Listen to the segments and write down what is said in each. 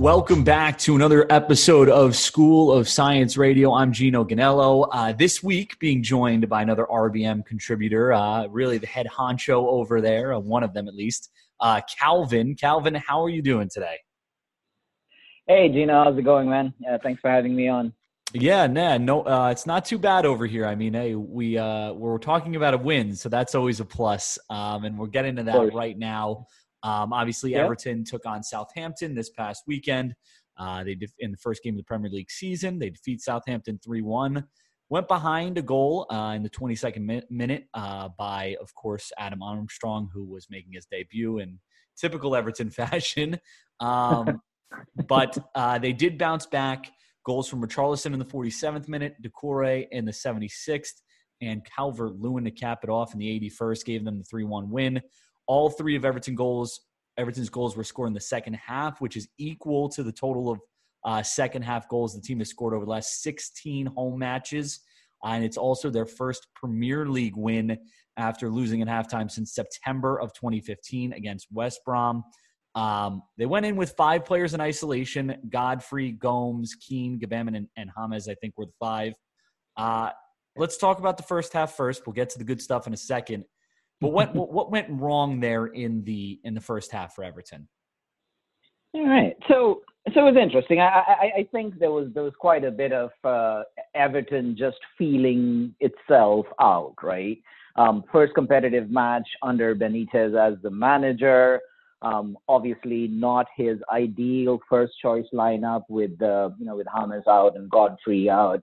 Welcome back to another episode of School of Science Radio. I'm Gino Ganello. Uh, this week, being joined by another RBM contributor, uh, really the head honcho over there, uh, one of them at least, uh, Calvin. Calvin, how are you doing today? Hey, Gino, how's it going, man? Yeah, thanks for having me on. Yeah, nah, no, uh, it's not too bad over here. I mean, hey, we uh, we're talking about a win, so that's always a plus, um, and we're getting to that right now. Um, obviously. Everton took on Southampton this past weekend. Uh, they def- in the first game of the Premier League season, they defeat Southampton three one. Went behind a goal uh, in the 22nd mi- minute uh, by, of course, Adam Armstrong, who was making his debut in typical Everton fashion. Um, but uh, they did bounce back. Goals from Richarlison in the 47th minute, Doucouré in the 76th, and Calvert Lewin to cap it off in the 81st gave them the 3 1 win. All three of Everton goals, Everton's goals were scored in the second half, which is equal to the total of uh, second half goals the team has scored over the last 16 home matches. Uh, and it's also their first Premier League win after losing at halftime since September of 2015 against West Brom. Um, they went in with five players in isolation Godfrey, Gomes, Keane, Gbamin, and, and James, I think, were the five. Uh, let's talk about the first half first. We'll get to the good stuff in a second. But what what went wrong there in the in the first half for Everton? All right. So so it was interesting. I, I, I think there was there was quite a bit of uh, Everton just feeling itself out, right? Um, first competitive match under Benitez as the manager. Um, obviously, not his ideal first choice lineup with uh, you know with James out and Godfrey out.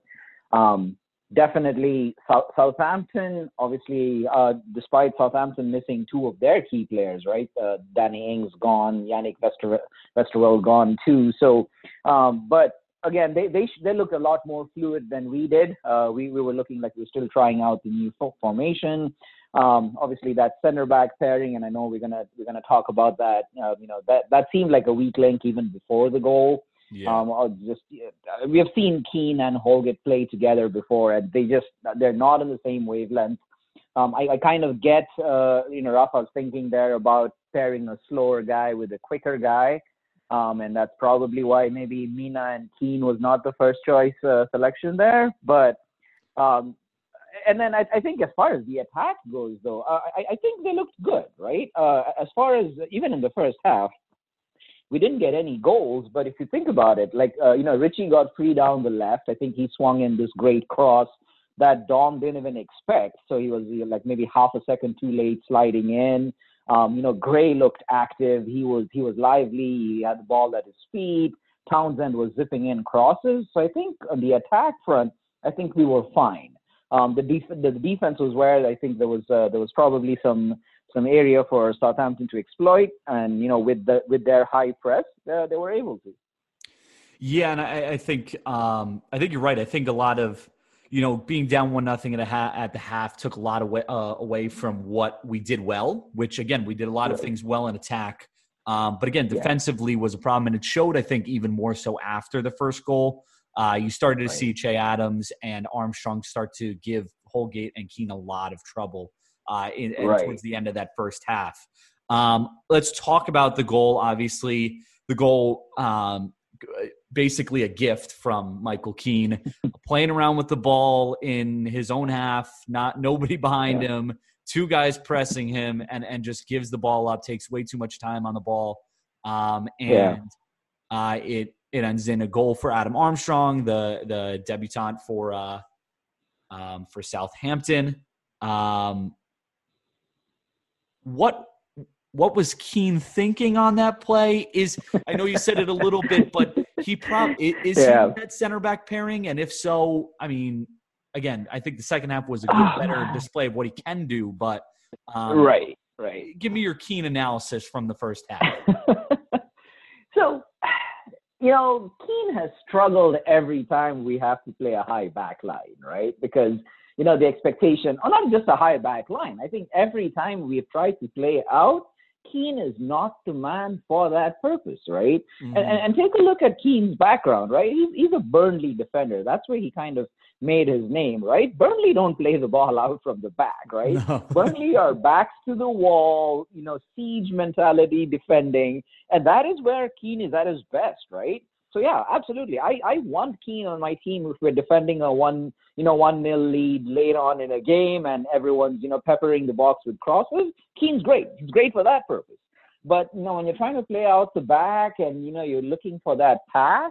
Um, definitely South, Southampton, obviously, uh, despite Southampton missing two of their key players, right? Uh, Danny Ings gone, Jannik Vestergaard gone too. So, um, but again, they they they looked a lot more fluid than we did. Uh, we we were looking like we were still trying out the new formation. Um, obviously, that center back pairing, and I know we're gonna we're gonna talk about that. Uh, you know that that seemed like a weak link even before the goal. Yeah. Um, just we have seen Keane and Holgate play together before, and they just they're not on the same wavelength. Um, I, I, kind of get uh, you know Rafa's thinking there about pairing a slower guy with a quicker guy, um, and that's probably why maybe Mina and Keane was not the first choice uh, selection there. But um, and then I, I, think as far as the attack goes, though, I, I, think they looked good, right? Uh, as far as even in the first half, we didn't get any goals, but if you think about it, like uh, you know, Richie got free down the left. I think he swung in this great cross that Dom didn't even expect. So he was like maybe half a second too late sliding in. Um, you know, Gray looked active. He was he was lively. He had the ball at his feet. Townsend was zipping in crosses. So I think on the attack front, I think we were fine. Um, the, def- the defense was where I think there was uh, there was probably some some area for Southampton to exploit, and you know with the with their high press, uh, they were able to. Yeah, and I, I think um, I think you're right. I think a lot of you know being down one nothing at a ha- at the half took a lot away uh, away from what we did well. Which again, we did a lot of things well in attack, um, but again, defensively yeah. was a problem, and it showed. I think even more so after the first goal. Uh, you started to right. see Che Adams and Armstrong start to give Holgate and Keane a lot of trouble uh, in, right. towards the end of that first half. Um, let's talk about the goal. Obviously, the goal um, basically a gift from Michael Keane, playing around with the ball in his own half, not nobody behind yeah. him, two guys pressing him, and and just gives the ball up. Takes way too much time on the ball, um, and yeah. uh, it it ends in a goal for Adam Armstrong, the the debutant for uh, um, for Southampton. Um, what what was Keane thinking on that play? Is I know you said it a little bit, but he probably is yeah. he that center back pairing, and if so, I mean, again, I think the second half was a good, better display of what he can do. But um, right, right. Give me your Keane analysis from the first half. so, you know, Keane has struggled every time we have to play a high back line, right? Because you know, the expectation, or not just a high back line. I think every time we've tried to play out, Keane is not the man for that purpose, right? Mm-hmm. And, and, take a look at Keane's background, right? He's, he's a Burnley defender. That's where he kind of made his name, right? Burnley don't play the ball out from the back, right? No. Burnley are backs to the wall, you know, siege mentality defending, and that is where Keane is at his best, right? So yeah, absolutely. I, I want Keane on my team if we're defending a one you know one nil lead late on in a game and everyone's you know peppering the box with crosses. Keane's great. He's great for that purpose. But you know when you're trying to play out the back and you know you're looking for that pass,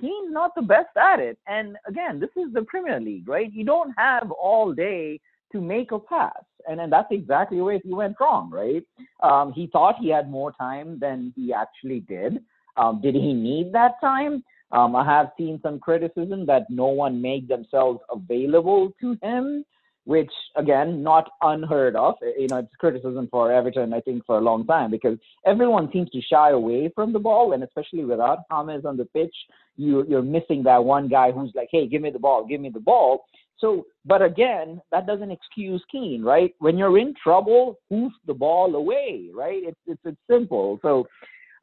Keane's not the best at it. And again, this is the Premier League, right? You don't have all day to make a pass. And then that's exactly where he went wrong, right? Um, he thought he had more time than he actually did. Um, did he need that time? Um, I have seen some criticism that no one made themselves available to him, which again, not unheard of. You know, it's criticism for Everton, I think, for a long time because everyone seems to shy away from the ball, and especially without James on the pitch, you, you're missing that one guy who's like, "Hey, give me the ball, give me the ball." So, but again, that doesn't excuse Keane, right? When you're in trouble, hoof the ball away, right? It's it's, it's simple. So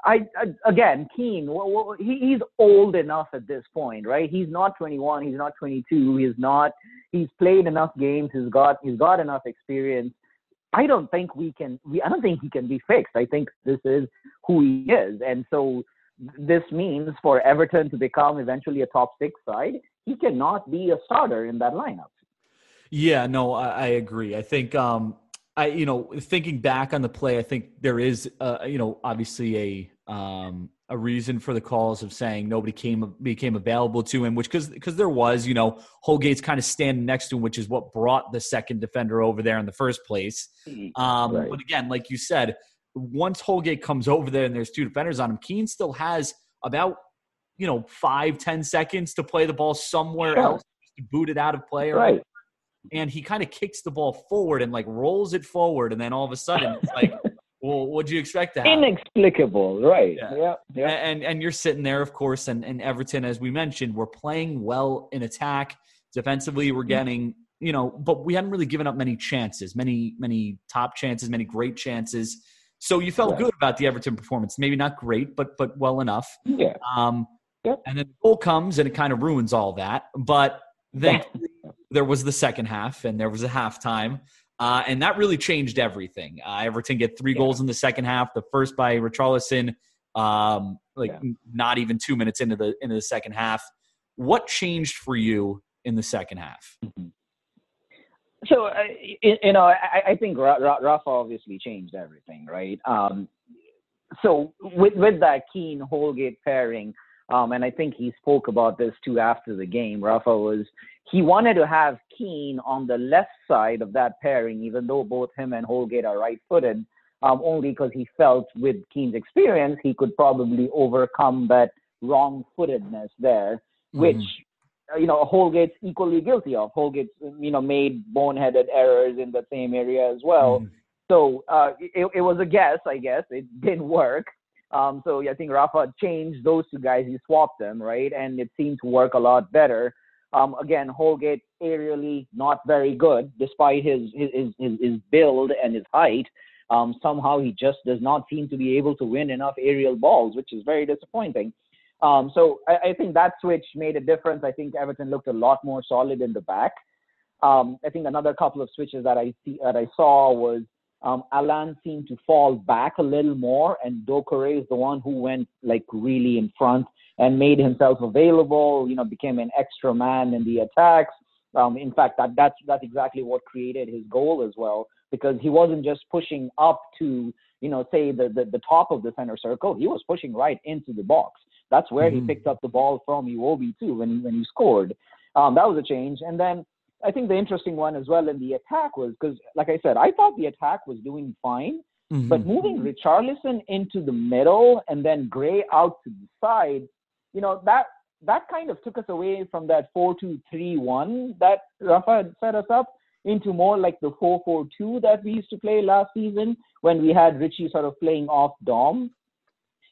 I, I again, Keane, he, he's old enough at this point, right? He's not 21, he's not 22, he's not. He's played enough games. He's got he's got enough experience. I don't think we can. We, I don't think he can be fixed. I think this is who he is, and so this means for Everton to become eventually a top six side, he cannot be a starter in that lineup. Yeah, no, I, I agree. I think um, I, you know, thinking back on the play, I think there is, uh, you know, obviously a um, a reason for the calls of saying nobody came became available to him, which because because there was, you know, Holgate's kind of standing next to him, which is what brought the second defender over there in the first place. Mm-hmm. Um, right. But again, like you said, once Holgate comes over there and there's two defenders on him, Keane still has about you know five ten seconds to play the ball somewhere sure. else to boot it out of play or right and he kind of kicks the ball forward and like rolls it forward, and then all of a sudden it's like, well, what'd you expect to happen? Inexplicable, right? Yeah, yeah. yeah. And and you're sitting there, of course, and and Everton, as we mentioned, we're playing well in attack. Defensively, we're mm-hmm. getting you know, but we hadn't really given up many chances, many many top chances, many great chances. So you felt good about the Everton performance. Maybe not great, but but well enough. Yeah. Um, yep. And then the goal comes and it kind of ruins all that. But then there was the second half and there was a halftime. Uh, and that really changed everything. Uh, Everton get three yeah. goals in the second half. The first by Richarlison, um, like yeah. not even two minutes into the into the second half. What changed for you in the second half? Mm-hmm. So uh, you know, I, I think Rafa obviously changed everything, right? Um, so with with that Keane Holgate pairing, um, and I think he spoke about this too after the game. Rafa was he wanted to have Keane on the left side of that pairing, even though both him and Holgate are right-footed, um, only because he felt with Keane's experience he could probably overcome that wrong-footedness there, mm-hmm. which you know Holgate's equally guilty of. Holgate's you know made boneheaded errors in the same area as well. Mm-hmm. So uh, it, it was a guess, I guess. It didn't work. Um, so I think Rafa changed those two guys. He swapped them, right? And it seemed to work a lot better. Um, again, Holgate aerially not very good, despite his his his, his build and his height. Um, somehow he just does not seem to be able to win enough aerial balls, which is very disappointing. Um, so I, I, think that switch made a difference. I think Everton looked a lot more solid in the back. Um, I think another couple of switches that I see that I saw was um, Allan seemed to fall back a little more, and Doucouré is the one who went like really in front and made himself available. You know, became an extra man in the attacks. Um, in fact, that that's that's exactly what created his goal as well, because he wasn't just pushing up to you know say the the, the top of the center circle. He was pushing right into the box. That's where mm-hmm. he picked up the ball from Iwobi too when he, when he scored. Um, that was a change, and then I think the interesting one as well in the attack was because, like I said, I thought the attack was doing fine, mm-hmm. but moving Richarlison into the middle and then Gray out to the side, you know, that that kind of took us away from that four-two-three-one that Rafa set us up into more like the four-four-two that we used to play last season when we had Richie sort of playing off Dom.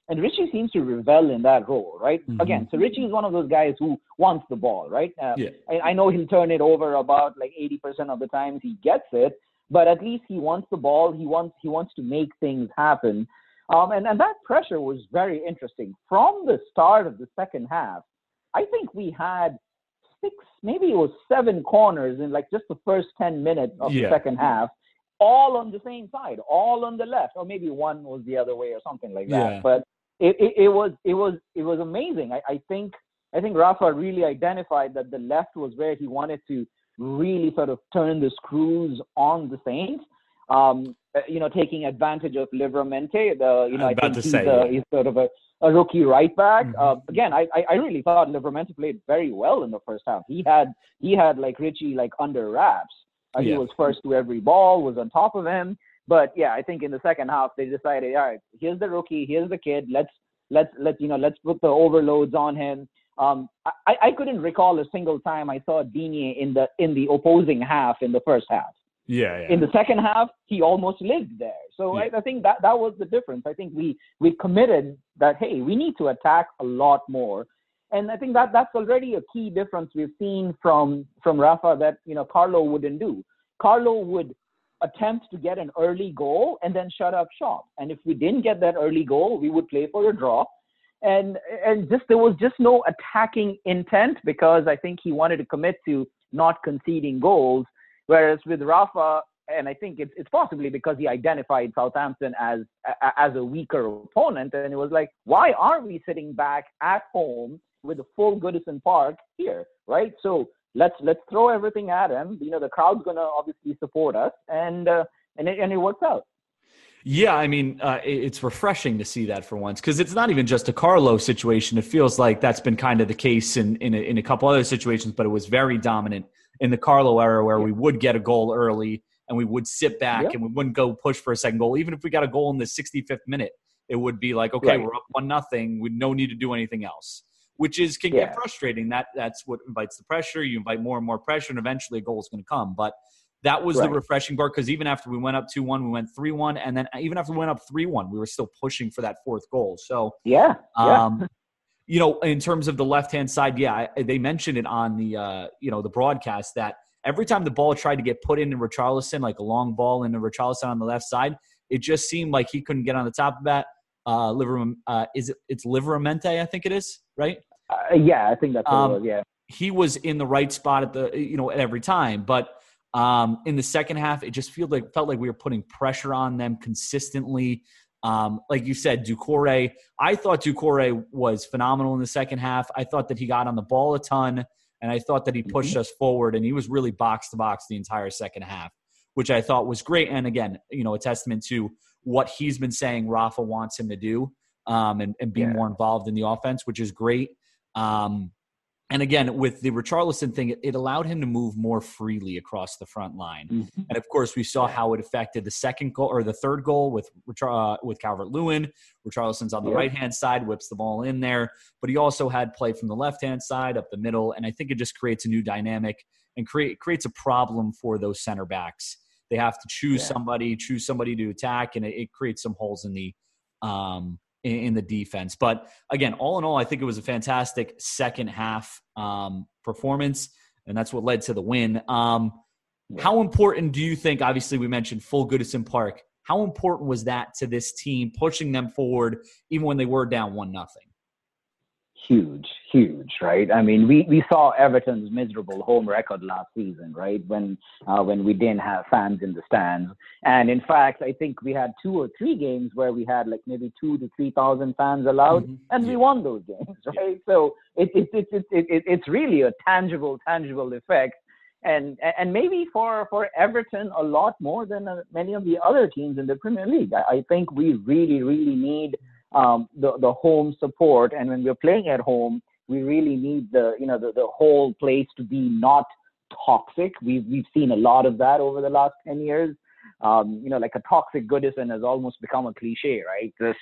And Richie seems to revel in that role, right? Mm-hmm. Again, so Richie is one of those guys who wants the ball, right? Uh, yeah. I, I know he'll turn it over about like 80% of the times he gets it, but at least he wants the ball. He wants he wants to make things happen. Um, and, and that pressure was very interesting. From the start of the second half, I think we had six, maybe it was seven corners in like just the first 10 minutes of Yeah. the second half, all on the same side, all on the left, or maybe one was the other way or something like that. Yeah. But it, it, it was it was it was amazing. I, I think I think Rafa really identified that the left was where he wanted to really sort of turn the screws on the Saints. Um, uh, you know, taking advantage of Livramento. The you know, I'm I think he's, say, uh, yeah. he's sort of a, a rookie right back. Mhm. Uh, again, I, I really thought Livramento played very well in the first half. He had he had like Richie like under wraps. Uh, He Yeah. was first to every ball, was on top of him. But yeah, I think in the second half they decided, all right, here's the rookie, here's the kid. Let's let's let you know, let's put the overloads on him. Um, I, I couldn't recall a single time I saw Digne in the in the opposing half in the first half. Yeah, yeah. In the second half, he almost lived there. So Yeah. I, I think that that was the difference. I think we we committed that hey, we need to attack a lot more, and I think that that's already a key difference we've seen from from Rafa that you know Carlo wouldn't do. Carlo would attempt to get an early goal and then shut up shop. And if we didn't get that early goal, we would play for a draw. And and just there was just no attacking intent because I think he wanted to commit to not conceding goals. Whereas with Rafa, and I think it's it's possibly because he identified Southampton as as a weaker opponent, and it was like, why are we sitting back at home with a full Goodison Park here, right? So let's let's throw everything at him. You know, the crowd's gonna obviously support us, and uh, and it, and it works out. Yeah, I mean, uh, it's refreshing to see that for once because it's not even just a Carlo situation. It feels like that's been kind of the case in in a, in a couple other situations, but it was very dominant in the Carlo era where we would get a goal early and we would sit back Yeah. and we wouldn't go push for a second goal. Even if we got a goal in the 65th minute, it would be like, okay, Right. we're up one nothing. We no need to do anything else, which is can Yeah. get frustrating. That that's what invites the pressure. You invite more and more pressure, and eventually a goal is going to come. But that was the refreshing part because even after we went up 2 1, we went 3 1. And then even after we went up 3 1, we were still pushing for that fourth goal. So, Yeah, yeah, um, you know, in terms of the left hand side, yeah, I, they mentioned it on the, uh, you know, the broadcast that every time the ball tried to get put in into Richarlison, like a long ball into Richarlison on the left side, it just seemed like he couldn't get on the top of that. Uh, liver, uh, is it? It's Livramento, I think it is, right? Uh, yeah. I think that's Um, was. Yeah, he was in the right spot at the you know at every time but um in the second half it just felt like felt like we were putting pressure on them consistently um like you said Doucouré I thought Doucouré was phenomenal in the second half I thought that he got on the ball a ton and I thought that he pushed us forward and he was really box to box the entire second half which I thought was great and again you know a testament to what he's been saying Rafa wants him to do um and, and be Yeah. more involved in the offense which is great um and again, with the Richarlison thing, it, allowed him to move more freely across the front line. Mhm. And of course, we saw how it affected the second goal or the third goal with uh, with Calvert Lewin. Richarlison's on the Yep. right hand side, whips the ball in there, but he also had play from the left hand side up the middle, and I think it just creates a new dynamic and create creates a problem for those center backs. They have to choose Yeah. somebody, choose somebody to attack, and it, it creates some holes in the um, in, the defense. But again, all in all, I think it was a fantastic second half um, performance, and that's what led to the win. Um, How important do you think? Obviously, we mentioned full Goodison Park. How important was that to this team, pushing them forward even when they were down one nothing? Huge, huge, right? I mean, we, we saw Everton's miserable home record last season, right? When uh, when we didn't have fans in the stands, and in fact, I think we had two or three games where we had like maybe two to three thousand fans allowed, Mhm. and Yeah. we won those games, right? So it, it, it, it, it, it, it's really a tangible, tangible effect. And, and maybe for, for Everton a lot more than uh, many of the other teams in the Premier League. I, I think we really, really need um, the the home support, and when we're playing at home, we really need the you know the, the whole place to be not toxic. We've we've seen a lot of that over the last ten years. Um, you know, like a toxic Goodison has almost become a cliche, right? This,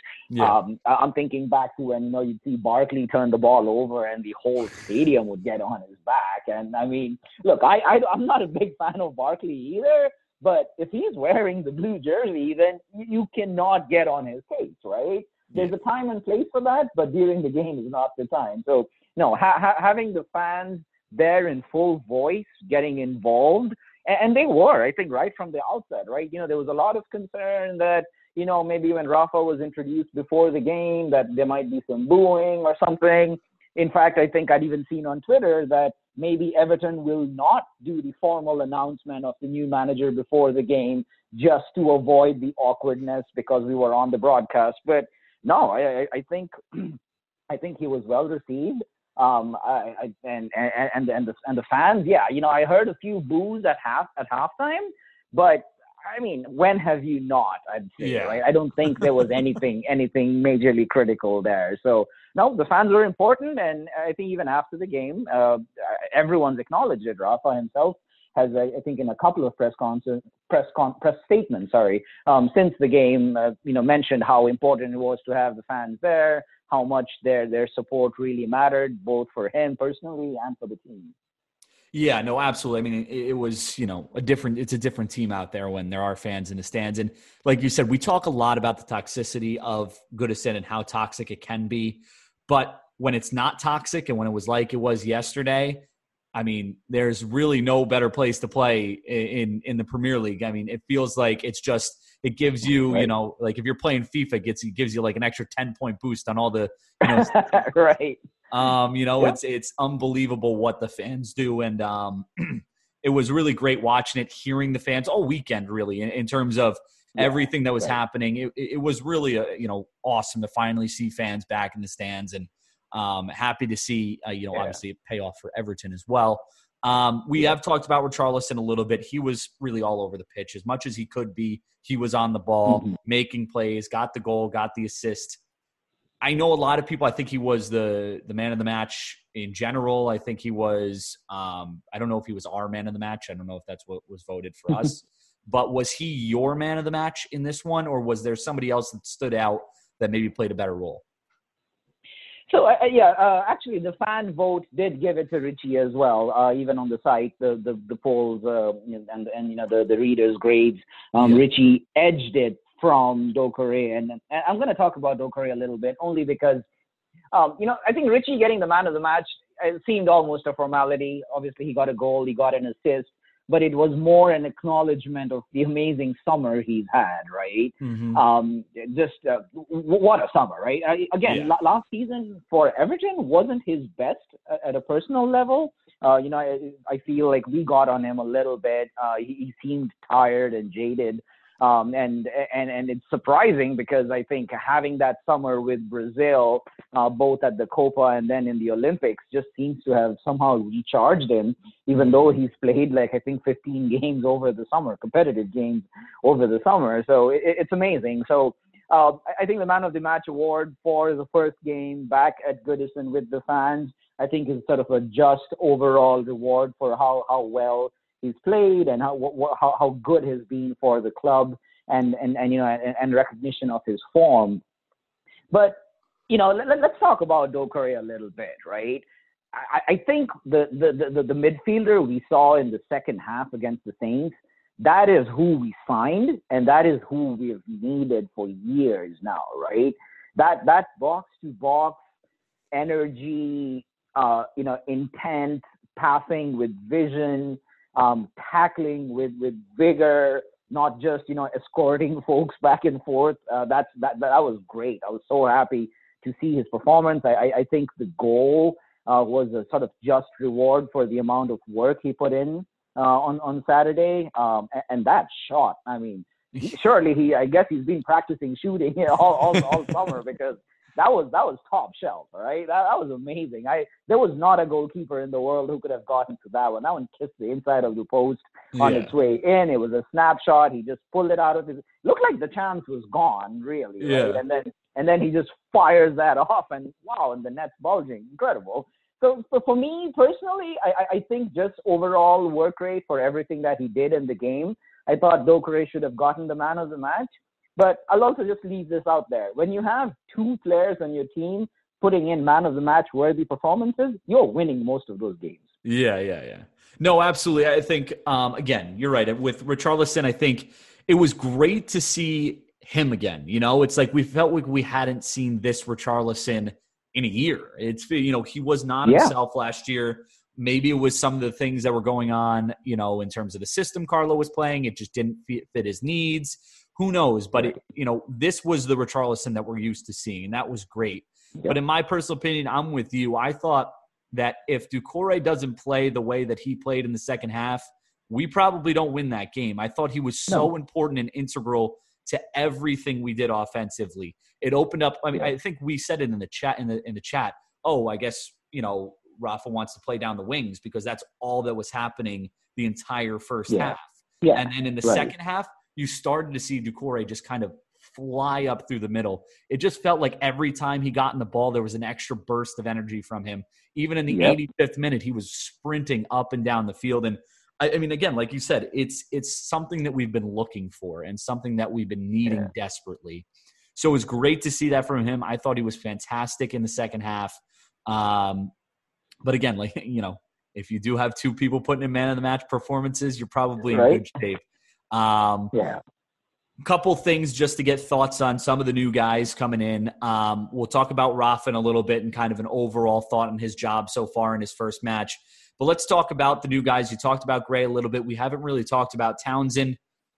um, I- I'm thinking back to when you know you'd see Barkley turn the ball over and the whole stadium would get on his back. And I mean, look, I, I I'm not a big fan of Barkley either, but if he's wearing the blue jersey, then you, you cannot get on his case, right? There's a time and place for that, but during the game is not the time. So no, ha- ha- having the fans there in full voice, getting involved, and, and they were, I think, right from the outset, right? You know, there was a lot of concern that you know maybe when Rafa was introduced before the game that there might be some booing or something. In fact, I think I'd even seen on Twitter that maybe Everton will not do the formal announcement of the new manager before the game just to avoid the awkwardness because we were on the broadcast. But no, I, I think I think he was well received. Um, I, I, and and and and the, and the fans, yeah, you know, I heard a few boos at half at halftime, but I mean, when have you not? I'd say, yeah. right? I don't think there was anything anything majorly critical there. So no, the fans were important, and I think even after the game, uh, everyone's acknowledged it. Rafa himself has, I think, in a couple of press concert, press con- press statements, sorry, um, since the game, uh, you know, mentioned how important it was to have the fans there, how much their their support really mattered, both for him personally and for the team. Yeah, no, absolutely. I mean, it, it, was, you know, a different, it's a different team out there when there are fans in the stands. And like you said, we talk a lot about the toxicity of Goodison and how toxic it can be. But when it's not toxic and when it was like it was yesterday, I mean, there's really no better place to play in in the Premier League. I mean, it feels like it's just it gives you, right. you know, like if you're playing FIFA, it gets it gives you like an extra ten point boost on all the, you know, right. Um, you know, yeah. it's it's unbelievable what the fans do, and um, it was really great watching it, hearing the fans all weekend, really, in, in terms of yeah, everything that was right. happening. It, it was really, a, you know, awesome to finally see fans back in the stands, and um, happy to see, uh, you know, yeah. obviously a payoff for Everton as well. Um, we have talked about Richarlison a little bit. He was really all over the pitch as much as he could be. He was on the ball, mm-hmm. making plays, got the goal, got the assist. I know a lot of people. I think he was the the man of the match in general. I think he was. Um, I don't know if he was our man of the match. I don't know if that's what was voted for us. but was he your man of the match in this one, or was there somebody else that stood out that maybe played a better role? So uh, uh, yeah, uh, actually, the fan vote did give it to Richie as well. Uh, even on the site, the the, the polls uh, and and you know the the readers' grades, um, yeah. Richie edged it from Doucouré. And, and I'm going to talk about Doucouré a little bit only because, um, you know, I think Richie getting the man of the match it seemed almost a formality. Obviously, he got a goal, he got an assist, but it was more an acknowledgement of the amazing summer he's had, right? Mm-hmm. Um, just uh, w- what a summer, right? again, yeah. l- last season for Everton wasn't his best at a personal level. Uh, you know, I, I, feel like we got on him a little bit. Uh, he, he seemed tired and jaded. Um, and and and it's surprising because I think having that summer with Brazil, uh, both at the Copa and then in the Olympics, just seems to have somehow recharged him. Even though he's played like I think 15 games over the summer, competitive games over the summer, so it, it's amazing. So. Uh, I think the man of the match award for the first game back at Goodison with the fans, I think is sort of a just overall reward for how, how well he's played and how what, how how good he's been for the club and and, and you know and, and recognition of his form. But you know, let, us talk about Doucouré a little bit, right? I, I think the, the the the midfielder we saw in the second half against the Saints, that is who we signed, and that is who we've needed for years now, right? That that box to box energy, uh, you know, intent, passing with vision, um, tackling with with vigor, not just you know escorting folks back and forth. Uh, that's that that was great. I was so happy to see his performance. I I, I think the goal uh, was a sort of just reward for the amount of work he put in uh, on on Saturday. Um, and, and that shot, I mean, surely he I guess he's been practicing shooting all all, all summer because that was that was top shelf, right? That, that was amazing. I there was not a goalkeeper in the world who could have gotten to that one. That one kissed the inside of the post on yeah. its way in. It was a snapshot. He just pulled it out of his. Looked like the chance was gone, really. Yeah. Right? And then and then he just fires that off, and wow, and the net's bulging. Incredible. So, so for me personally, I, I think just overall work rate for everything that he did in the game, I thought Doucouré should have gotten the man of the match. But I'll also just leave this out there. When you have two players on your team putting in man of the match worthy performances, you're winning most of those games. Yeah, yeah, yeah. No, absolutely. I think um, again, you're right. With Richarlison, I think it was great to see him again. You know, it's like we felt like we hadn't seen this Richarlison in a year. It's you know he was not yeah. himself last year. Maybe it was some of the things that were going on, you know, in terms of the system Carlo was playing. It just didn't fit his needs. Who knows? But it, you know, this was the Richarlison that we're used to seeing, and that was great. Yep. But in my personal opinion, I'm with you. I thought that if Doucouré doesn't play the way that he played in the second half, we probably don't win that game. I thought he was so no. important and integral to everything we did offensively. It opened up. I mean, I think we said it in the chat in the in the chat. Oh, I guess you know Rafa wants to play down the wings because that's all that was happening the entire first yeah. half. Yeah. And then in the right. second half, you started to see Doucouré just kind of fly up through the middle. It just felt like every time he got in the ball, there was an extra burst of energy from him. Even in the yep. 85th minute, he was sprinting up and down the field. And I, I, mean, again, like you said, it's it's something that we've been looking for and something that we've been needing yeah. desperately. So it was great to see that from him. I thought he was fantastic in the second half. Um, but again, like you know, if you do have two people putting in man of the match performances, you're probably right? in good shape. Um, yeah. Couple things just to get thoughts on some of the new guys coming in. Um, we'll talk about Rafa a little bit and kind of an overall thought on his job so far in his first match. But let's talk about the new guys. You talked about Gray a little bit. We haven't really talked about Townsend.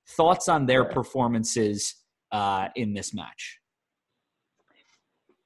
Thoughts on their performances uh, in this match?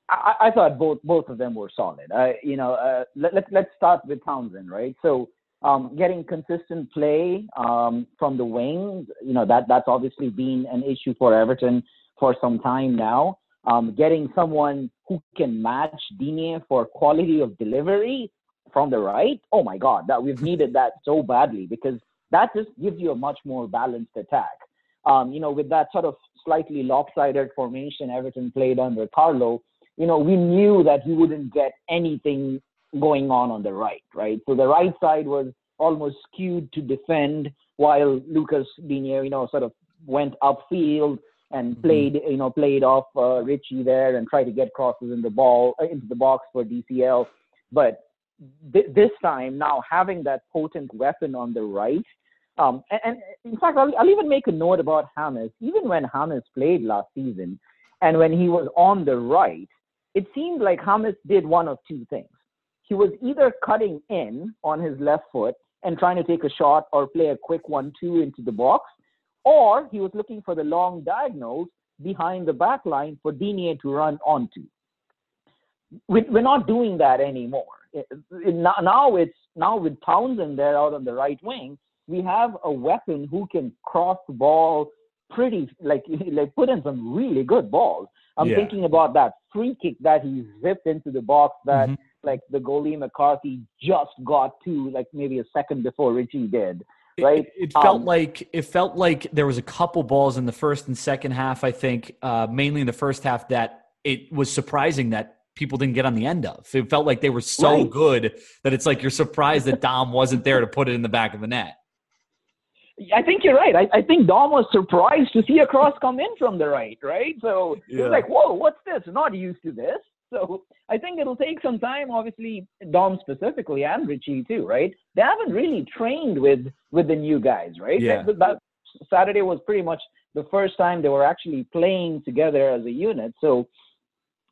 I, I, thought both both of them were solid. Uh, you know, uh, let, let, let's start with Townsend, right? So um, getting consistent play um, from the wings, you know, that that's obviously been an issue for Everton for some time now. Um, getting someone who can match Digne for quality of delivery from the right, oh my God, that we've needed that so badly because that just gives you a much more balanced attack. Um, you know, with that sort of slightly lopsided formation Everton played under Carlo, you know, we knew that he wouldn't get anything going on on the right, right? So the right side was almost skewed to defend while Lucas Digne, you know, sort of went upfield and mm-hmm. played, you know, played off uh, Ritchie there and tried to get crosses in the ball uh, into the box for DCL. But th- this time, now having that potent weapon on the right, um, and, and, in fact, I'll, I'll even make a note about James. Even when James played last season, and when he was on the right, it seemed like James did one of two things. He was either cutting in on his left foot and trying to take a shot or play a quick one-two into the box, or he was looking for the long diagonals behind the back line for Digne to run onto. We're not doing that anymore. Now it's now with Townsend there out on the right wing, we have a weapon who can cross the ball pretty like like put in some really good balls. I'm yeah. thinking about that free kick that he zipped into the box that mm-hmm. Like the goalie McCarthy just got to like maybe a second before Richie did. Right. It, it felt um, like it felt like there was a couple balls in the first and second half. I think uh, mainly in the first half that it was surprising that people didn't get on the end of. It felt like they were so right. good that it's like you're surprised that Dom wasn't there to put it in the back of the net. I think you're right. I, I think Dom was surprised to see a cross come in from the right, right? So yeah. he's like, whoa, what's this? Not used to this. So I think it'll take some time, obviously, Dom specifically and Ritchie too, right? They haven't really trained with with the new guys, right? Yeah. That, that Saturday was pretty much the first time they were actually playing together as a unit. So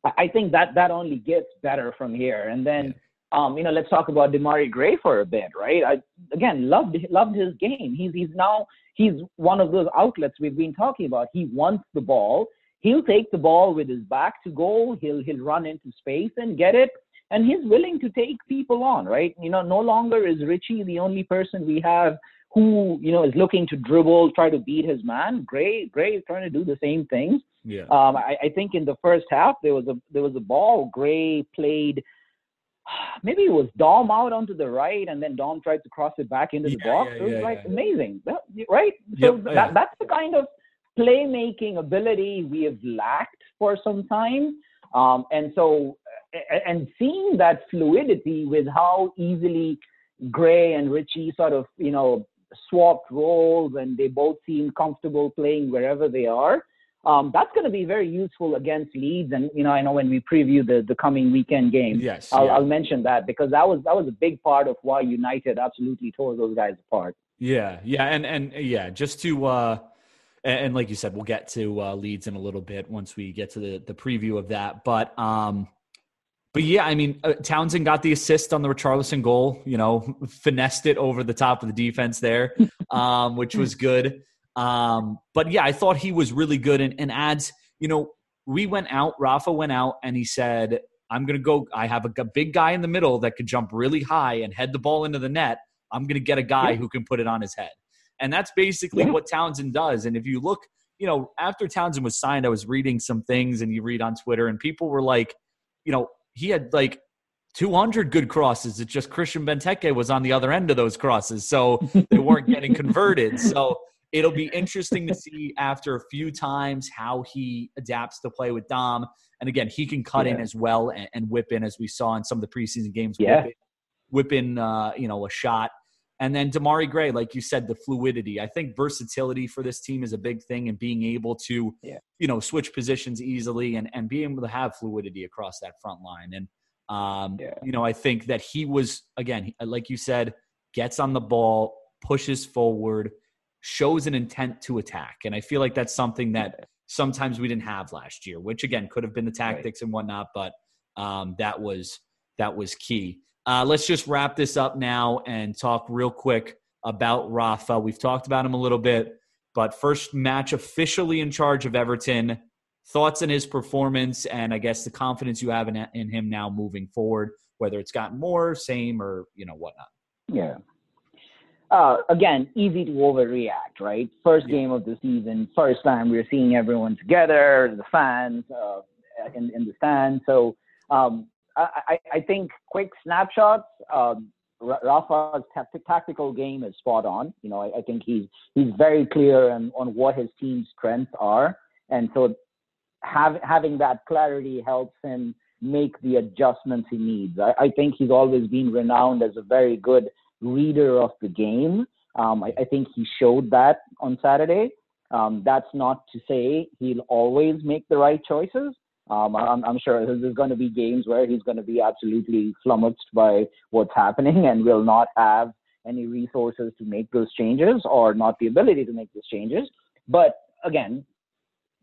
I think that that only gets better from here. And then yeah um, you know, let's talk about Demarai Gray for a bit, right? I again loved loved his game. He's he's now he's one of those outlets we've been talking about. He wants the ball. He'll take the ball with his back to goal. He'll he'll run into space and get it. And he's willing to take people on, right? You know, no longer is Richie the only person we have who, you know, is looking to dribble, try to beat his man. Gray, Gray is trying to do the same things. Yeah. Um, I, I think in the first half there was a there was a ball Gray played maybe it was Dom out onto the right, and then Dom tried to cross it back into the yeah, box. Yeah, it was yeah, like amazing, that, right? So yep, that, that's the kind of playmaking ability we have lacked for some time. Um, and so, and seeing that fluidity with how easily Gray and Richie sort of, you know, swapped roles and they both seem comfortable playing wherever they are um, that's going to be very useful against Leeds. And you know, I know when we preview the the coming weekend game, yes, I'll, yeah. I'll mention that because that was that was a big part of why United absolutely tore those guys apart. Yeah, yeah, and and yeah, just to. uh and, like you said, we'll get to uh, Leeds in a little bit once we get to the, the preview of that. But um, but yeah, I mean, uh, Townsend got the assist on the Richarlison goal. You know, finessed it over the top of the defense there, um, which was good. Um, but yeah, I thought he was really good and, and adds, you know, we went out, Rafa went out and he said, I'm going to go. I have a, a, big guy in the middle that could jump really high and head the ball into the net. I'm going to get a guy yeah. who can put it on his head. And that's basically yeah. what Townsend does. And if you look, you know, after Townsend was signed, I was reading some things and you read on Twitter, and people were like, you know, he had like 200 good crosses. It's just Christian Benteke was on the other end of those crosses. So they weren't getting converted. So it'll be interesting to see after a few times how he adapts to play with Dom. And again, he can cut yeah. in as well and, and, whip in as we saw in some of the preseason games. Yeah. Whip in, whip in uh, you know, a shot. And then Demarai Gray, like you said, the fluidity. I think versatility for this team is a big thing and being able to, yeah. you know, switch positions easily and, and being able to have fluidity across that front line. And, um, yeah. you know, I think that he was, again, like you said, gets on the ball, pushes forward, shows an intent to attack. And I feel like that's something that sometimes we didn't have last year, which again could have been the tactics right. and whatnot, but um, that was that was key. Uh, let's just wrap this up now and talk real quick about Rafa. We've talked about him a little bit, but first match officially in charge of Everton. Thoughts on his performance and I guess the confidence you have in, in him now moving forward, whether it's gotten more, same, or you know whatnot. Yeah, uh, again, easy to overreact, right? First game of the season, first time we're seeing everyone together, the fans uh, in, in the stand. So um, I, I, think quick snapshots. Um, Rafa's tactical game is spot on. You know, I, I think he's he's very clear on, on what his team's strengths are, and so have, having that clarity helps him make the adjustments he needs. I, I think he's always been renowned as a very good reader of the game. Um, I, I, think he showed that on Saturday. Um, that's not to say he'll always make the right choices. Um, I'm, I'm, sure there's going to be games where he's going to be absolutely flummoxed by what's happening and will not have any resources to make those changes or not the ability to make those changes. But again,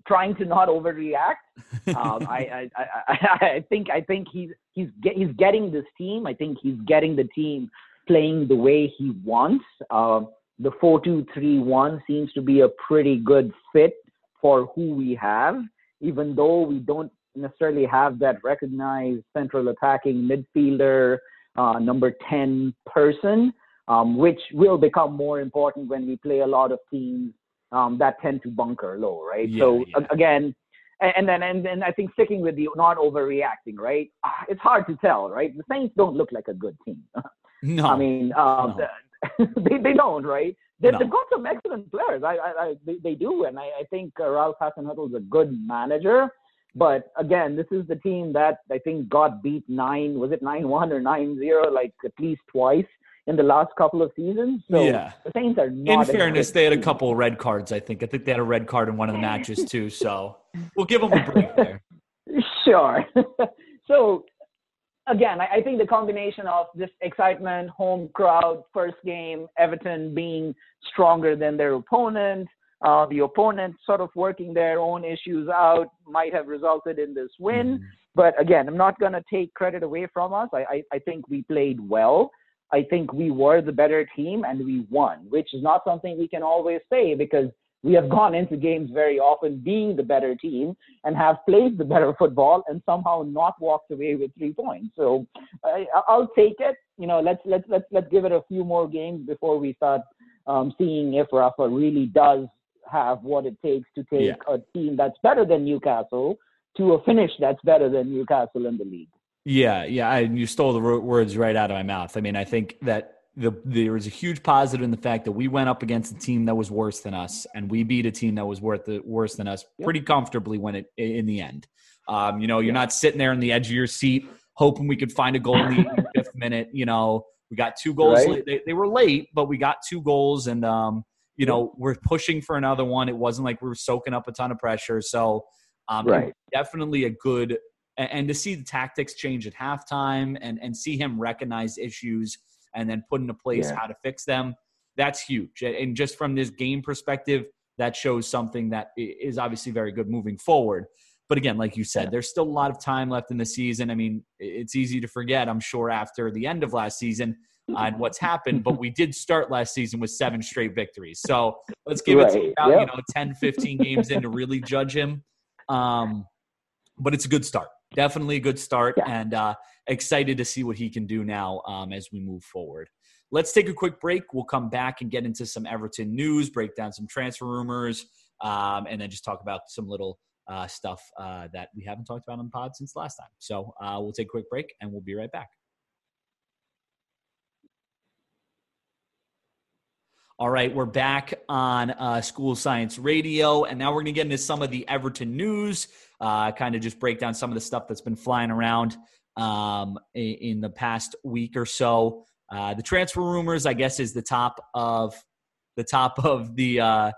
trying to not overreact. Um, I, I, I, I, think I think he's he's get, he's getting this team. I think he's getting the team playing the way he wants. Uh, the 4-2-3-1 seems to be a pretty good fit for who we have, even though we don't necessarily have that recognized central attacking midfielder, uh, number 10 person, um, which will become more important when we play a lot of teams um, that tend to bunker low, right? Yeah, so yeah. again, and then and then I think sticking with the not overreacting, right? Ah, it's hard to tell, right? The Saints don't look like a good team. No. I mean, um, no. they, they don't, right? They, have got some excellent players. I, I, I they, they, do, and I, I think uh, Ralph Hasenhüttl is a good manager. But again, this is the team that I think got beat nine. Was it nine one or nine zero? Like at least twice in the last couple of seasons. So yeah. the Saints are not. In fairness, they had a couple red cards. I think. I think they had a red card in one of the matches too. So we'll give them a break there. Sure. so again, I, I, think the combination of this excitement, home crowd, first game, Everton being stronger than their opponent, uh, the opponent sort of working their own issues out might have resulted in this win. Mm-hmm. But again, I'm not going to take credit away from us. I, I, I think we played well. I think we were the better team and we won, which is not something we can always say because we have gone into games very often being the better team and have played the better football and somehow not walked away with three points. So I, will take it. You know, let's let's let's let's give it a few more games before we start um, seeing if Rafa really does have what it takes to take yeah. a team that's better than Newcastle to a finish that's better than Newcastle in the league. Yeah, yeah, I, you stole the words right out of my mouth. I mean, I think that the, there was a huge positive in the fact that we went up against a team that was worse than us, and we beat a team that was worth the, worse than us yep. pretty comfortably when it in the end. Um, you know, you're not sitting there in the edge of your seat hoping we could find a goal in the fifth minute. You know, we got two goals. Right. They, they, were late, but we got two goals, and um, you know, we're pushing for another one. It wasn't like we were soaking up a ton of pressure. So, um, right. definitely a good and, to see the tactics change at halftime and and see him recognize issues and then put into place yeah. how to fix them. That's huge. And just from this game perspective, that shows something that is obviously very good moving forward. But again, like you said, yeah. there's still a lot of time left in the season. I mean, it's easy to forget, I'm sure, after the end of last season and what's happened. But we did start last season with seven straight victories. So let's give right. it about, yep. you know, 10, 15 games in to really judge him. Um, but it's a good start. definitely a good start, yeah. and uh, excited to see what he can do now um, as we move forward. Let's take a quick break. We'll come back and get into some Everton news, break down some transfer rumors, um, and then just talk about some little uh, stuff uh, that we haven't talked about on the pod since last time. So uh, we'll take a quick break and we'll be right back. All right, we're back on uh, School Science Radio, and now we're going to get into some of the Everton news, uh, kind of just break down some of the stuff that's been flying around um, in, the past week or so. Uh, the transfer rumors, I guess, is the top of the top of the uh,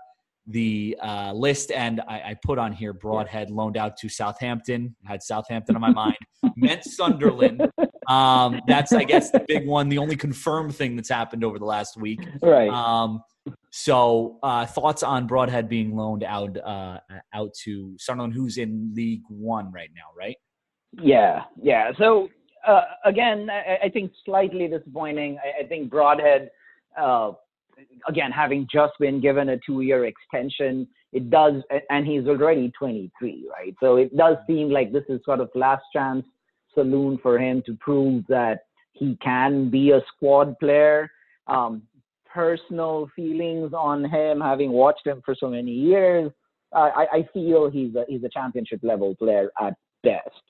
the uh, list, and I, I, put on here Broadhead loaned out to Southampton. Had Southampton on my mind. Meant Sunderland. Um, that's I guess the big one, the only confirmed thing that's happened over the last week. Right. Um, so uh, thoughts on Broadhead being loaned out uh, out to Sunderland, who's in League One right now, right? Yeah, yeah. So uh, again, I, I, think slightly disappointing. I, I think Broadhead uh, again, having just been given a two-year extension, it does, and he's already 23, right? So it does seem like this is sort of last chance saloon for him to prove that he can be a squad player. Um, personal feelings on him, having watched him for so many years, I, I feel he's a, he's a championship level player at best.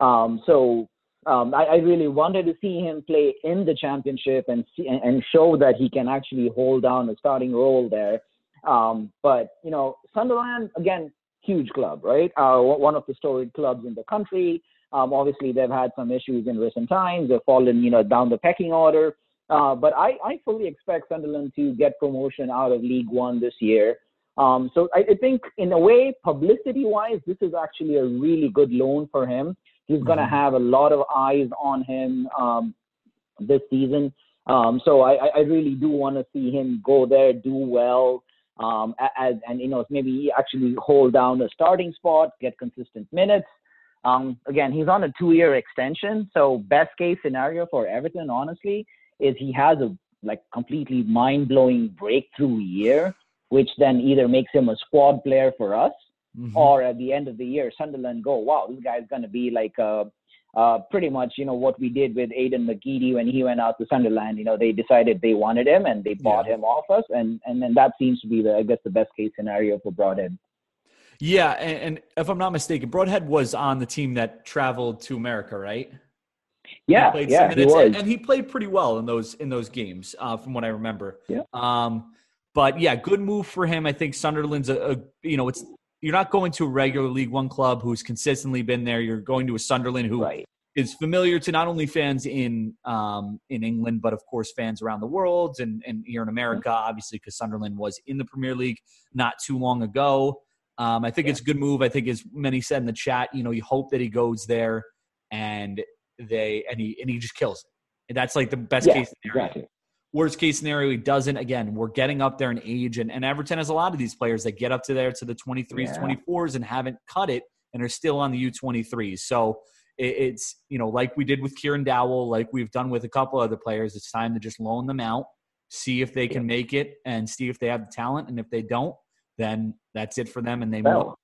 Um, so um, I, I, really wanted to see him play in the championship and see, and show that he can actually hold down a starting role there. Um, but you know, Sunderland again, huge club, right? Uh, one of the storied clubs in the country. Um, obviously, they've had some issues in recent times. They've fallen, you know, down the pecking order. Uh, but I, I fully expect Sunderland to get promotion out of League One this year. Um, so I, I, think, in a way, publicity-wise, this is actually a really good loan for him. He's going to mm-hmm. have a lot of eyes on him um, this season. Um, so I, I, really do want to see him go there, do well, um, as, and you know maybe actually hold down a starting spot, get consistent minutes. Um, again, he's on a two-year extension, so best case scenario for Everton, honestly, is he has a like completely mind-blowing breakthrough year, which then either makes him a squad player for us mm-hmm. or at the end of the year, Sunderland go, wow, this guy's going to be like uh, uh, pretty much, you know, what we did with Aiden McGeady when he went out to Sunderland. You know, they decided they wanted him and they bought yeah. him off us, and and then that seems to be the, I guess, the best case scenario for Broadhead. Yeah, and, and if I'm not mistaken, Broadhead was on the team that traveled to America, right? Yeah, he yeah, he was. And, he played pretty well in those in those games, uh, from what I remember. Yeah. Um, but yeah, good move for him. I think Sunderland's a, a you know it's you're not going to a regular League One club who's consistently been there. You're going to a Sunderland who right. is familiar to not only fans in um, in England, but of course fans around the world and, and here in America, obviously because Sunderland was in the Premier League not too long ago. Um, I think yeah. it's a good move. I think, as many said in the chat, you know, you hope that he goes there and they and he and he just kills it. And that's like the best yeah, case scenario. Exactly. Worst case scenario, he doesn't. Again, we're getting up there in age, and, and Everton has a lot of these players that get up to there to the 23s, yeah. 24s, and haven't cut it and are still on the U23s. So it, it's, you know, like we did with Kieran Dowell, like we've done with a couple other players, it's time to just loan them out, see if they can make it, and see if they have the talent. And if they don't, then that's it for them and they move.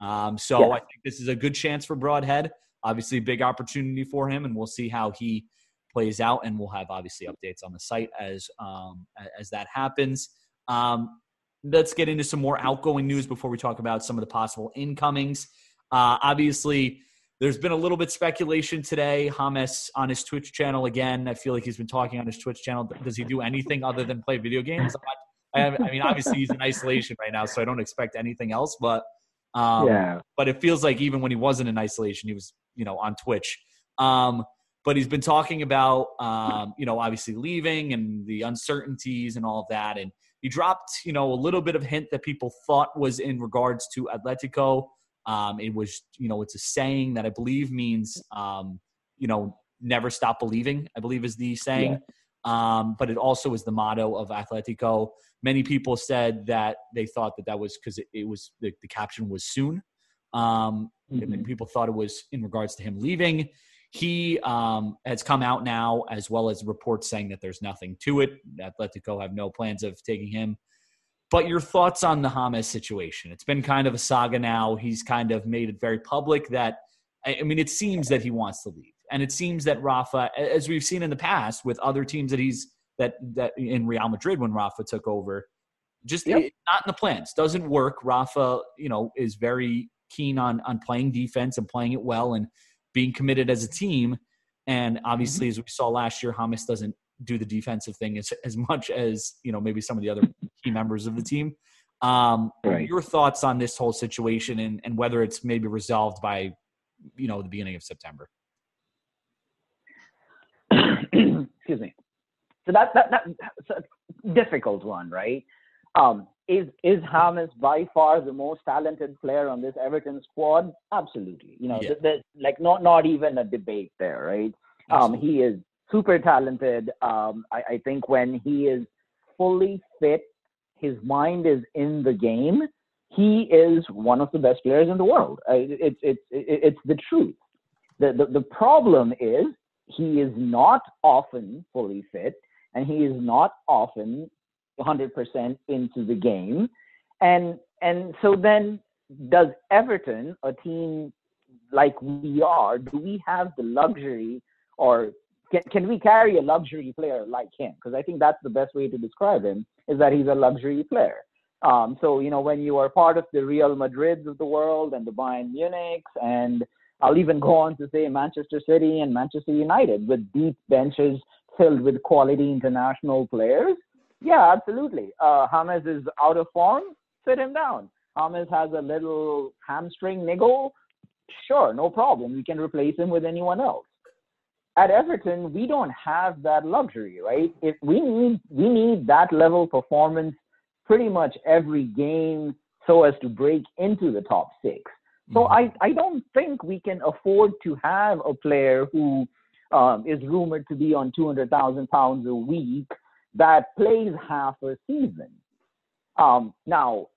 Um, so yeah. I think this is a good chance for Broadhead. Obviously, big opportunity for him, and we'll see how he plays out, and we'll have obviously updates on the site as um, as that happens. Um, let's get into some more outgoing news before we talk about some of the possible incomings. Uh, obviously, there's been a little bit speculation today. Hamas on his Twitch channel again. I feel like he's been talking on his Twitch channel. Does he do anything other than play video games? I, I mean, obviously he's in isolation right now, so I don't expect anything else. But um, yeah. But it feels like even when he wasn't in isolation, he was you know on Twitch. Um, but he's been talking about, um, you know, obviously leaving and the uncertainties and all of that. And he dropped, you know, a little bit of hint that people thought was in regards to Atletico. Um, it was, you know, it's a saying that I believe means, um, you know, never stop believing, I believe is the saying. Yeah. Um, but it also is the motto of Atletico. Many people said that they thought that that was because it, it, was the, the, caption was soon. Um, mm-hmm. people thought it was in regards to him leaving. He um, has come out now, as well as reports saying that there's nothing to it. Atletico have no plans of taking him. But your thoughts on the Hamas situation? It's been kind of a saga now. He's kind of made it very public that I, I mean, it seems that he wants to leave, and it seems that Rafa, as we've seen in the past with other teams that he's that that in Real Madrid when Rafa took over, just yep. not in the plans. Doesn't work. Rafa, you know, is very keen on on playing defense and playing it well and being committed as a team. And obviously, mm-hmm. as we saw last year, Hamas doesn't do the defensive thing as, as much as you know maybe some of the other key members of the team. Um, right. Your thoughts on this whole situation and, and whether it's maybe resolved by you know the beginning of September. Excuse me. So that that that's a difficult one, right? Um, is is James by far the most talented player on this Everton squad? Absolutely. You know, yeah. like not not even a debate there, right? Um, he is super talented. Um, I, I think when he is fully fit, his mind is in the game. He is one of the best players in the world. It's it's it's the truth. The, the the problem is he is not often fully fit, and he is not often 100% into the game. And and so then does Everton, a team like we are, do we have the luxury or can, can we carry a luxury player like him? Because I think that's the best way to describe him is that he's a luxury player. Um, so, you know, when you are part of the Real Madrids of the world and the Bayern Munichs, and I'll even go on to say Manchester City and Manchester United with deep benches filled with quality international players, yeah, absolutely. Uh, James is out of form, sit him down. James has a little hamstring niggle, sure, no problem. We can replace him with anyone else. At Everton, we don't have that luxury, right? If we need we need that level performance pretty much every game so as to break into the top six. So mm-hmm. I, I don't think we can afford to have a player who um, is rumored to be on 200,000 pounds a week that plays half a season. Um, now,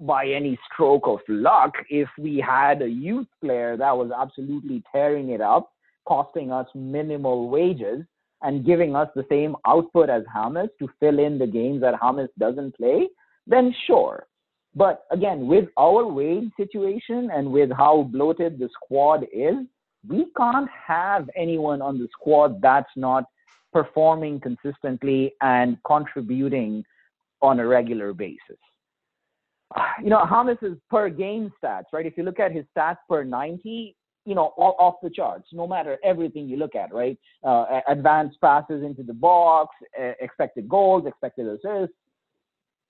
by any stroke of luck, if we had a youth player that was absolutely tearing it up, costing us minimal wages, and giving us the same output as James to fill in the games that James doesn't play, then sure. But again, with our wage situation and with how bloated the squad is, we can't have anyone on the squad that's not performing consistently and contributing on a regular basis. You know, James's per game stats, right? If you look at his stats per 90, you know, all off the charts, no matter everything you look at, right? Uh, advanced passes into the box, expected goals, expected assists,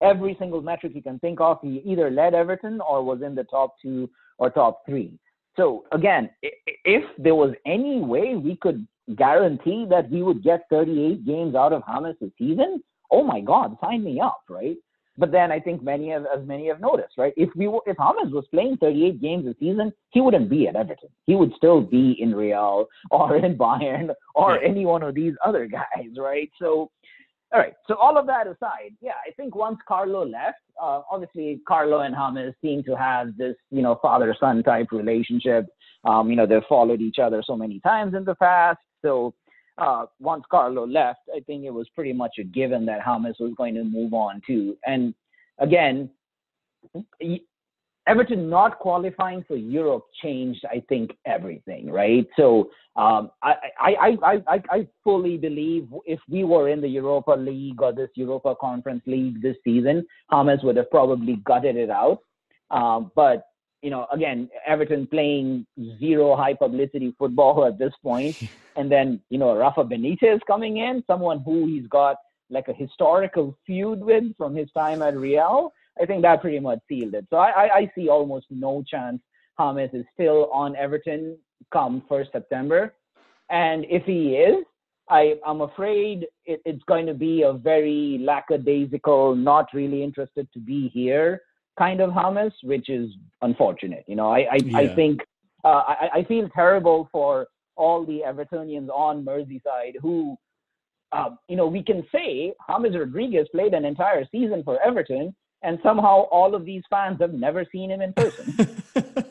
every single metric you can think of, he either led Everton or was in the top two or top three. So again, if there was any way we could guarantee that we would get 38 games out of James this season, oh my God, sign me up, right? But then I think many of, as many have noticed, right? If we were, if James was playing 38 games a season, he wouldn't be at Everton. He would still be in Real or in Bayern or any one of these other guys, right? So, all right. So all of that aside, yeah, I think once Carlo left, uh, obviously Carlo and James seem to have this, you know, father-son type relationship. Um, you know, they've followed each other so many times in the past. So uh, once Carlo left, I think it was pretty much a given that James was going to move on too. And again, Everton not qualifying for Europe changed, I think, everything, right? So um, I, I, I, I, I fully believe if we were in the Europa League or this Europa Conference League this season, Hamas would have probably gutted it out. Um, but you know, again, Everton playing zero high publicity football at this point, and then you know Rafa Benitez coming in, someone who he's got like a historical feud with from his time at Real. I think that pretty much sealed it. So I, I, I see almost no chance Hamas is still on Everton come first September, and if he is, I, I'm afraid it, it's going to be a very lackadaisical, not really interested to be here kind of Hamas, which is unfortunate. You know, I I, yeah. I think uh, I, I feel terrible for all the Evertonians on Merseyside who, uh, you know, we can say James Rodriguez played an entire season for Everton, and somehow all of these fans have never seen him in person.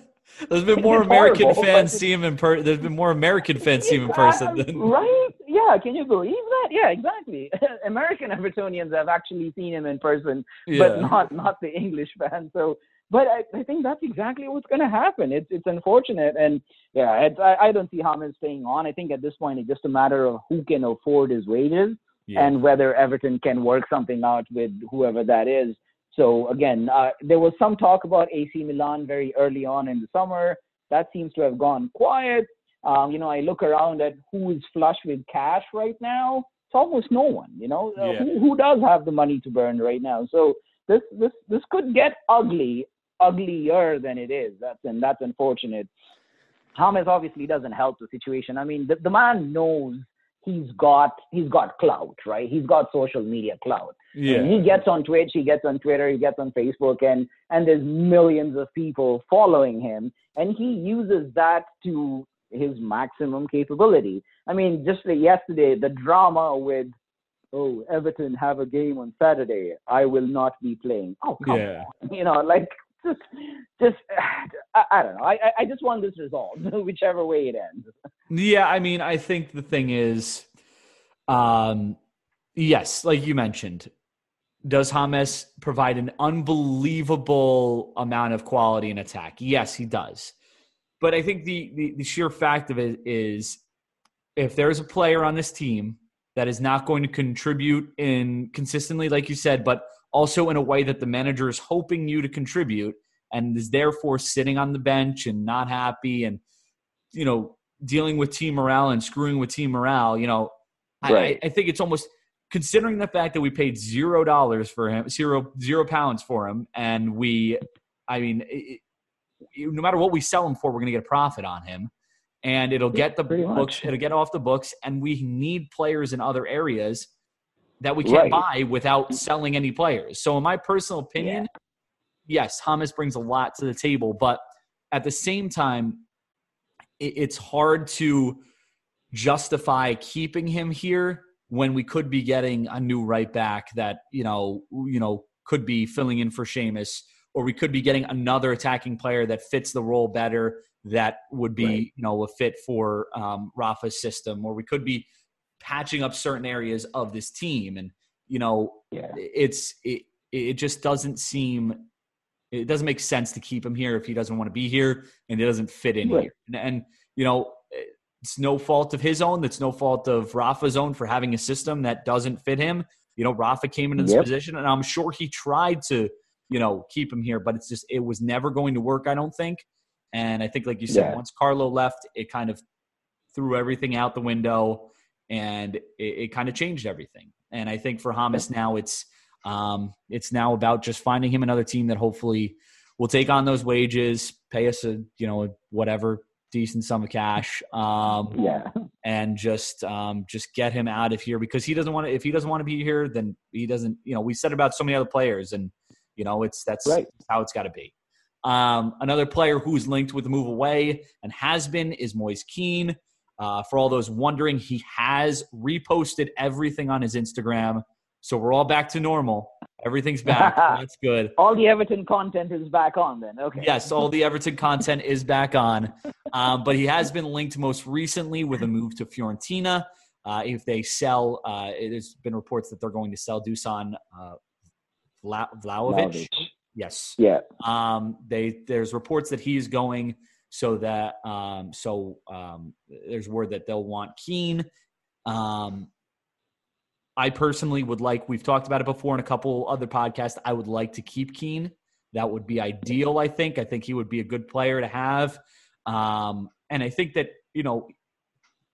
There's been more American horrible, fans see him in person. There's been more American fans see him in person than right. Yeah, can you believe that? Yeah, exactly. American Evertonians have actually seen him in person, yeah. but not not the English fans. So but I, I think that's exactly what's going to happen. It's it's unfortunate, and yeah, I, I don't see James staying on. I think at this point it's just a matter of who can afford his wages yeah. and whether Everton can work something out with whoever that is. So again, uh, there was some talk about AC Milan very early on in the summer. That seems to have gone quiet. Um, you know, I look around at who is flush with cash right now. It's almost no one. You know, uh, yeah. who, who does have the money to burn right now? So this this this could get ugly, uglier than it is. That's and that's unfortunate. James obviously doesn't help the situation. I mean, the, the man knows he's got he's got clout, right? He's got social media clout. Yeah. And he gets on Twitch, he gets on Twitter, he gets on Facebook, and and there's millions of people following him, and he uses that to his maximum capability. I mean, just like yesterday, the drama with oh Everton have a game on Saturday, I will not be playing. Oh come yeah. on, you know, like just just I, I don't know. I I just want this resolved, whichever way it ends. Yeah, I mean, I think the thing is, um, yes, like you mentioned, does Hamas provide an unbelievable amount of quality in attack? Yes, he does. But I think the, the, the sheer fact of it is if there's a player on this team that is not going to contribute in consistently, like you said, but also in a way that the manager is hoping you to contribute and is therefore sitting on the bench and not happy and, you know, dealing with team morale and screwing with team morale, you know, right. I, I think it's almost considering the fact that we paid zero dollars for him, zero zero pounds for him, and we, I mean, it, no matter what we sell him for, we're going to get a profit on him, and it'll get the books, much. it'll get off the books, and we need players in other areas that we can't right. buy without selling any players. So, in my personal opinion, yeah. yes, James brings a lot to the table, but at the same time, it's hard to justify keeping him here when we could be getting a new right back that you know you know could be filling in for Seamus, or we could be getting another attacking player that fits the role better that would be right. you know a fit for um, Rafa's system, or we could be patching up certain areas of this team, and you know yeah. it's it it just doesn't seem it doesn't make sense to keep him here if he doesn't want to be here and it doesn't fit in right. here. And, and, you know, it's no fault of his own. It's no fault of Rafa's own for having a system that doesn't fit him. You know, Rafa came into this yep. position, and I'm sure he tried to, you know, keep him here, but it's just it was never going to work. I don't think. And I think, like you said, yeah. once Carlo left, it kind of threw everything out the window, and it, it kind of changed everything. And I think for Hamas now, it's um, it's now about just finding him another team that hopefully will take on those wages, pay us a you know whatever decent sum of cash. Um, yeah. And just um, just get him out of here because he doesn't want to. If he doesn't want to be here, then he doesn't. You know, we said about so many other players, and you know, it's that's right. how it's got to be. Um, another player who's linked with the move away and has been is Moise Kean. Uh, for all those wondering, he has reposted everything on his Instagram. So we're all back to normal. Everything's back. That's good. all the Everton content is back on then. Okay. Yes, all the Everton content is back on. Um, but he has been linked most recently with a move to Fiorentina. Uh, if they sell, uh, there's been reports that they're going to sell Dusan uh, Vla- Vlahovic. Yes. Yeah. Um, they there's reports that he's going so that um, so um, there's word that they'll want Kean. Um, I personally would like, we've talked about it before in a couple other podcasts. I would like to keep Kean. That would be ideal, I think. I think he would be a good player to have. Um, and I think that, you know,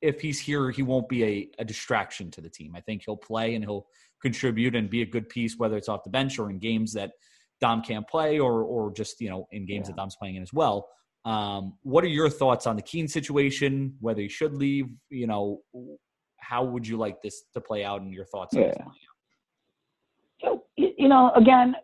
if he's here, he won't be a, a distraction to the team. I think he'll play and he'll contribute and be a good piece, whether it's off the bench or in games that Dom can't play or, or just, you know, in games yeah. that Dom's playing in as well. Um, what are your thoughts on the Kean situation? Whether he should leave, you know, how would you like this to play out and your thoughts yeah. So, you know, again,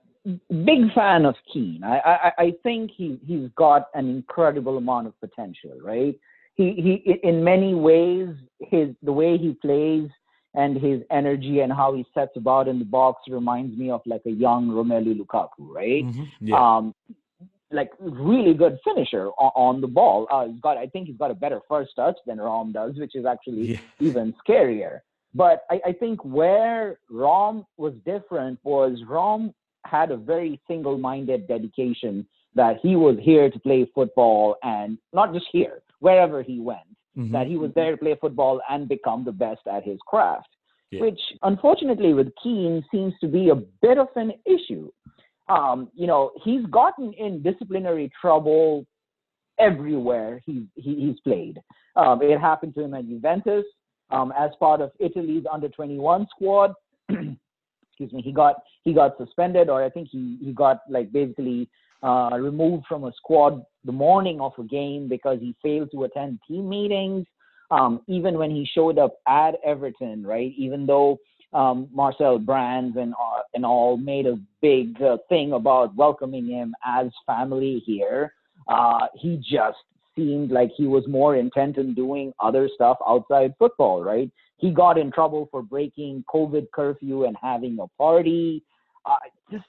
big fan of Kean. I, I, I think he, he's got an incredible amount of potential, right? He, he, in many ways, his, the way he plays and his energy and how he sets about in the box reminds me of like a young Romelu Lukaku, right? Mm-hmm. Yeah. Um, like really good finisher on, on the ball. Uh, he's got, I think he's got a better first touch than Rom does, which is actually yeah. even scarier. But I, I think where Rom was different was Rom had a very single-minded dedication that he was here to play football and not just here, wherever he went, mm-hmm. that he was there to play football and become the best at his craft, yeah. which unfortunately with Kean seems to be a bit of an issue. Um, you know, he's gotten in disciplinary trouble everywhere he, he he's played. Um, it happened to him at Juventus um, as part of Italy's under 21 squad. Excuse me. He got he got suspended, or I think he he got like basically uh, removed from a squad the morning of a game because he failed to attend team meetings. Um, even when he showed up at Everton, right? Even though um, Marcel Brands and uh, and all made a big uh, thing about welcoming him as family here, uh, he just seemed like he was more intent in doing other stuff outside football, right? He got in trouble for breaking COVID curfew and having a party. Uh, just,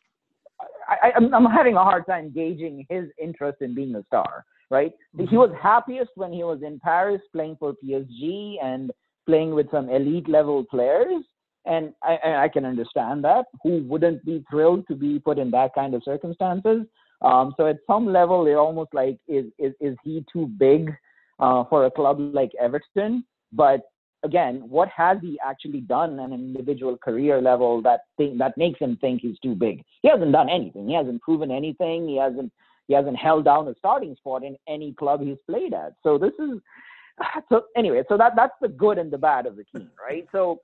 I, I'm, I'm having a hard time gauging his interest in being a star, right? Mm-hmm. He was happiest when he was in Paris playing for PSG and playing with some elite level players. And I, I can understand that. Who wouldn't be thrilled to be put in that kind of circumstances? Um, so at some level, they're almost like, is is is he too big uh, for a club like Everton? But again, what has he actually done on an individual career level that thing, that makes him think he's too big? He hasn't done anything. He hasn't proven anything. He hasn't he hasn't held down a starting spot in any club he's played at. So this is so anyway. So that that's the good and the bad of the Kean, right? So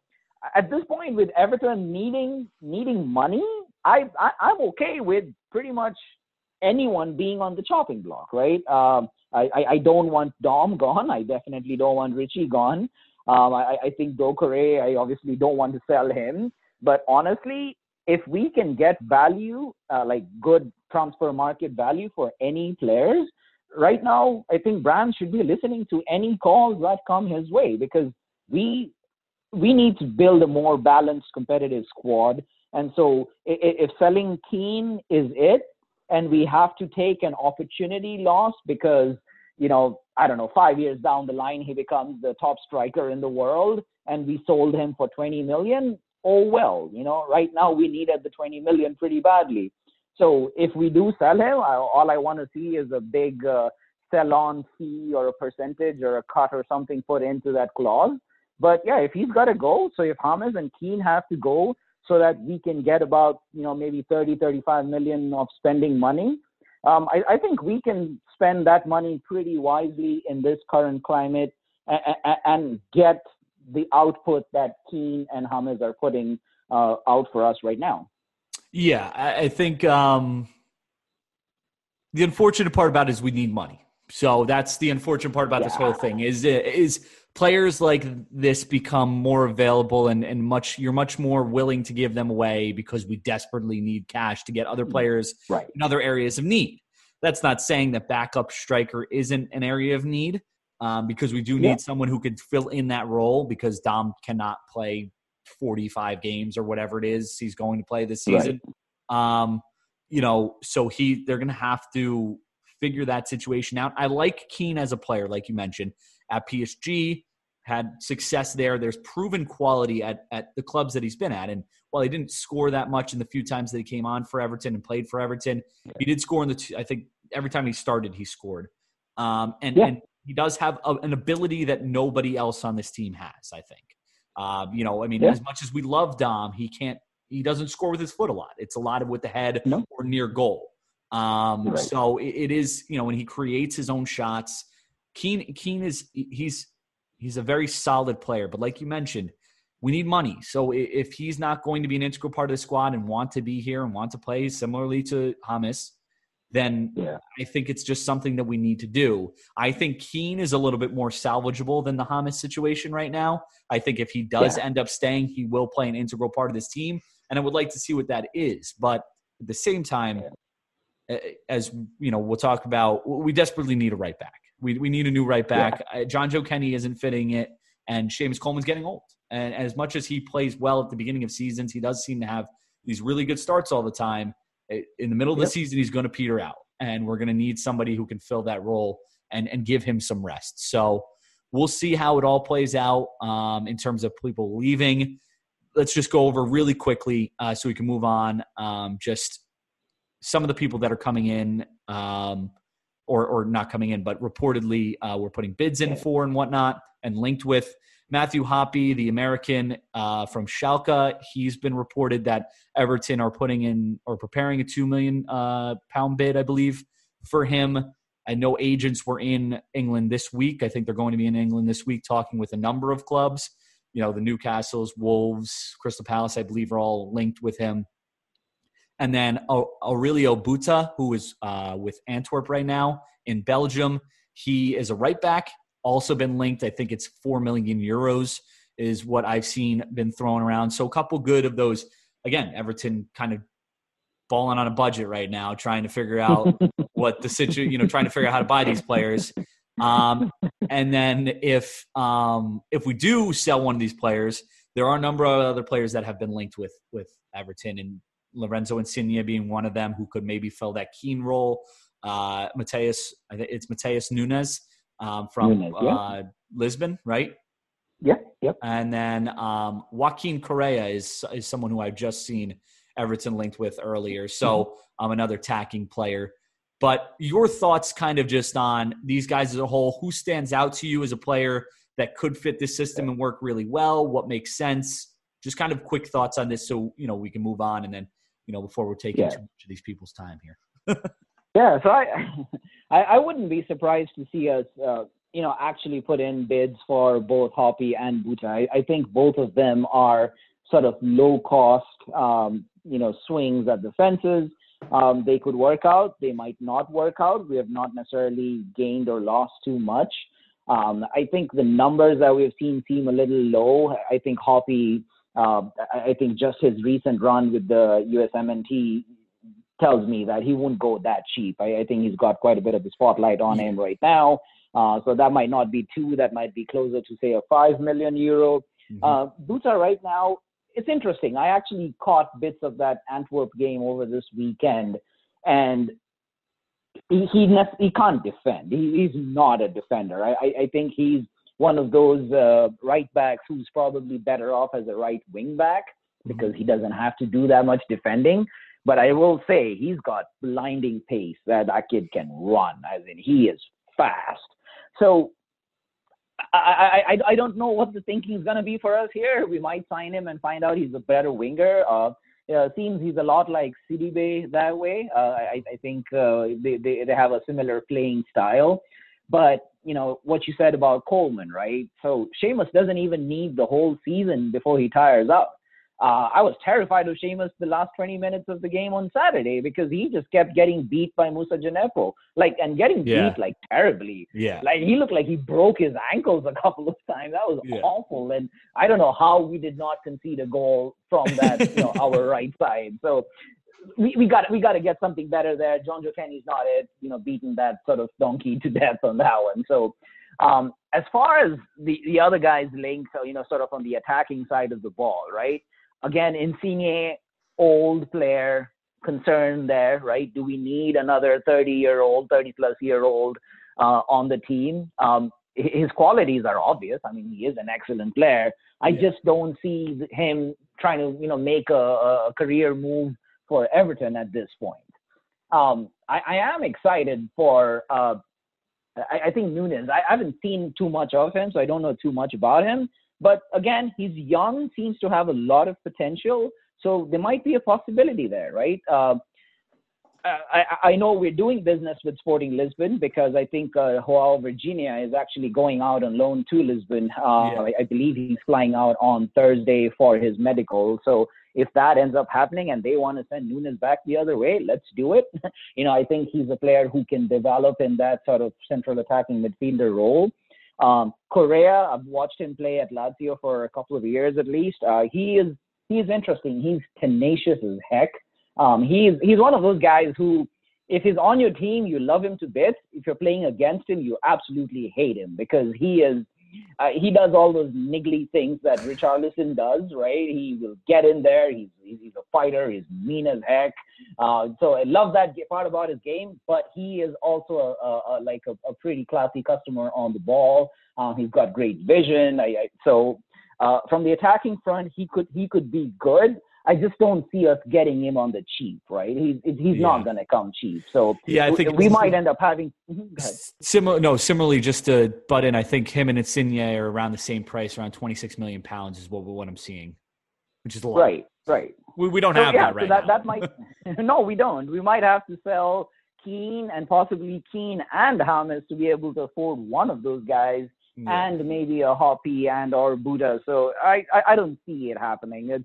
at this point, with Everton needing needing money, I, I I'm okay with pretty much anyone being on the chopping block, right? Um, I, I, I, don't want Dom gone. I definitely don't want Richie gone. Um, I, I think Doucouré, I obviously don't want to sell him. But honestly, if we can get value, uh, like good transfer market value for any players, right now, I think Brands should be listening to any calls that come his way because we we need to build a more balanced, competitive squad. And so, if, selling Kean is it, and we have to take an opportunity loss because you know i don't know five years down the line he becomes the top striker in the world and we sold him for 20 million oh well you know right now we needed the 20 million pretty badly so if we do sell him all i want to see is a big uh, sell on fee or a percentage or a cut or something put into that clause but yeah if he's got to go so if Hamas and Kean have to go so that we can get about you know maybe 30 35 million of spending money um, I, I, think we can spend that money pretty wisely in this current climate and, and get the output that Kean and Hamas are putting uh, out for us right now. Yeah, I think um, the unfortunate part about it is we need money. So that's the unfortunate part about yeah. this whole thing is is players like this become more available and, and much you're much more willing to give them away because we desperately need cash to get other mm-hmm. players right. in other areas of need. That's not saying that backup striker isn't an area of need um, because we do need yeah. someone who could fill in that role because Dom cannot play 45 games or whatever it is he's going to play this season. Right. Um, you know, so he they're going to have to figure that situation out. I like Kean as a player, like you mentioned at PSG, had success there. There's proven quality at, at the clubs that he's been at. And while he didn't score that much in the few times that he came on for Everton and played for Everton, he did score in the, two, I think every time he started, he scored. Um, and, yeah. and he does have a, an ability that nobody else on this team has, I think. Uh, you know, I mean, yeah. as much as we love Dom, he can't, he doesn't score with his foot a lot. It's a lot of with the head no. or near goal. Um, right. So it, it is, you know, when he creates his own shots, Kean Kean is, he's, He's a very solid player, but like you mentioned, we need money. So if he's not going to be an integral part of the squad and want to be here and want to play similarly to Hamas, then yeah. I think it's just something that we need to do. I think Kean is a little bit more salvageable than the Hamas situation right now. I think if he does yeah. end up staying, he will play an integral part of this team, and I would like to see what that is. But at the same time, yeah. As you know, we'll talk about, we desperately need a right back. We, we need a new right back. Yeah. Uh, Jonjoe Kenny isn't fitting it, and Seamus Coleman's getting old. And as much as he plays well at the beginning of seasons, he does seem to have these really good starts all the time. In the middle of the season, he's going to peter out, and we're going to need somebody who can fill that role and and give him some rest. So we'll see how it all plays out um, in terms of people leaving. Let's just go over really quickly uh, so we can move on. Um, just some of the people that are coming in, um, or or not coming in, but reportedly uh, we're putting bids in for and whatnot, and linked with Matthew Hoppe, the American uh, from Schalke. He's been reported that Everton are putting in or preparing a two million uh, pound bid, I believe, for him. I know agents were in England this week. I think they're going to be in England this week, talking with a number of clubs. You know, the Newcastle's, Wolves, Crystal Palace, I believe, are all linked with him. And then Aurelio Buta, who is uh, with Antwerp right now in Belgium. He is a right back, also been linked. I think it's 4 million euros is what I've seen been thrown around. So a couple good of those. Again, Everton kind of balling on a budget right now, trying to figure out what the situation, you know, trying to figure out how to buy these players. Um, and then if um, if we do sell one of these players, there are a number of other players that have been linked with with Everton, and Lorenzo Insigne being one of them who could maybe fill that Kean role. Uh, Matheus, I think it's Matheus Nunes um, from Nunes, yeah. uh, Lisbon, right? Yeah, yep. And then um, Joaquin Correa is is someone who I've just seen Everton linked with earlier. So mm-hmm. I'm another tacking player. But your thoughts, kind of just on these guys as a whole. Who stands out to you as a player that could fit this system and work really well? What makes sense? Just kind of quick thoughts on this, so you know we can move on, and then you know before we're taking yeah. too much of these people's time here. yeah, so I, I, I wouldn't be surprised to see us, uh, you know, actually put in bids for both Hoppe and Buta. I, I think both of them are sort of low cost, um, you know, swings at the fences. Um, they could work out. They might not work out. We have not necessarily gained or lost too much. Um, I think the numbers that we've seen seem a little low. I think Hoppe, uh, I think just his recent run with the USMNT tells me that he won't go that cheap. I, I think he's got quite a bit of the spotlight on him right now. Uh, so that might not be two. That might be closer to say a five million euro. Mm-hmm. Uh, Buta right now it's interesting. I actually caught bits of that Antwerp game over this weekend, and he he, he can't defend. He, he's not a defender. I, I think he's one of those uh, right backs who's probably better off as a right wing back because he doesn't have to do that much defending. But I will say he's got blinding pace that that kid can run, as in he is fast. So I, I, I don't know what the thinking is going to be for us here. We might sign him and find out he's a better winger. Uh, uh, seems he's a lot like Sidibe that way. Uh, I, I think uh, they, they, they have a similar playing style. But, you know, what you said about Coleman, right? So Seamus doesn't even need the whole season before he tires out. Uh, I was terrified of Seamus the last 20 minutes of the game on Saturday because he just kept getting beat by Moussa Djenepo, like and getting yeah. beat like terribly. Yeah, like he looked like he broke his ankles a couple of times. That was yeah. awful, and I don't know how we did not concede a goal from that, you know, our right side. So we, we got we got to get something better there. Jonjoe Kenny's not it, you know, beating that sort of donkey to death on that one. So. Um, as far as the, the other guys links, so, you know, sort of on the attacking side of the ball, right? again, Insigne, old player, concern there, right? Do we need another 30 year old, 30 plus year old uh, on the team? Um, his qualities are obvious. I mean, he is an excellent player. I yeah. just don't see him trying to, you know, make a, a career move for Everton at this point. Um, I, I, am excited for. Uh, I, I, think Nunes. I, I haven't seen too much of him, so I don't know too much about him. But again, he's young, seems to have a lot of potential. So there might be a possibility there, right? Uh, I, I, know we're doing business with Sporting Lisbon because I think uh, Joao Virginia is actually going out on loan to Lisbon. Uh, yeah. I, I, believe he's flying out on Thursday for his medical. So if that ends up happening and they want to send Nunes back the other way, let's do it. you know, I think he's a player who can develop in that sort of central attacking midfielder role. Um, Correa, I've watched him play at Lazio for a couple of years at least. Uh, he is he's interesting. He's tenacious as heck. Um, he's he's one of those guys who, if he's on your team, you love him to bits. If you're playing against him, you absolutely hate him because he is uh, he does all those niggly things that Richarlison does, right? He will get in there. He's he's a fighter. He's mean as heck. Uh, so I love that part about his game. But he is also a, a, a like a, a, pretty classy customer on the ball. Uh, he's got great vision. I, I, so uh, from the attacking front, he could he could be good. I just don't see us getting him on the cheap, right? He's he's yeah. not going to come cheap. So yeah, I think we, might end up having mm-hmm, similar. No, similarly, just to butt in, I think him and Insigne are around the same price, around 26 million pounds is what what I'm seeing, which is a lot. Right, right. We, we don't so, have yeah, that right so that, now. That might no, we don't. We might have to sell Kean and possibly Kean and James to be able to afford one of those guys. Yeah. And maybe a Hoppe and or Buta. So I, I, I don't see it happening. It's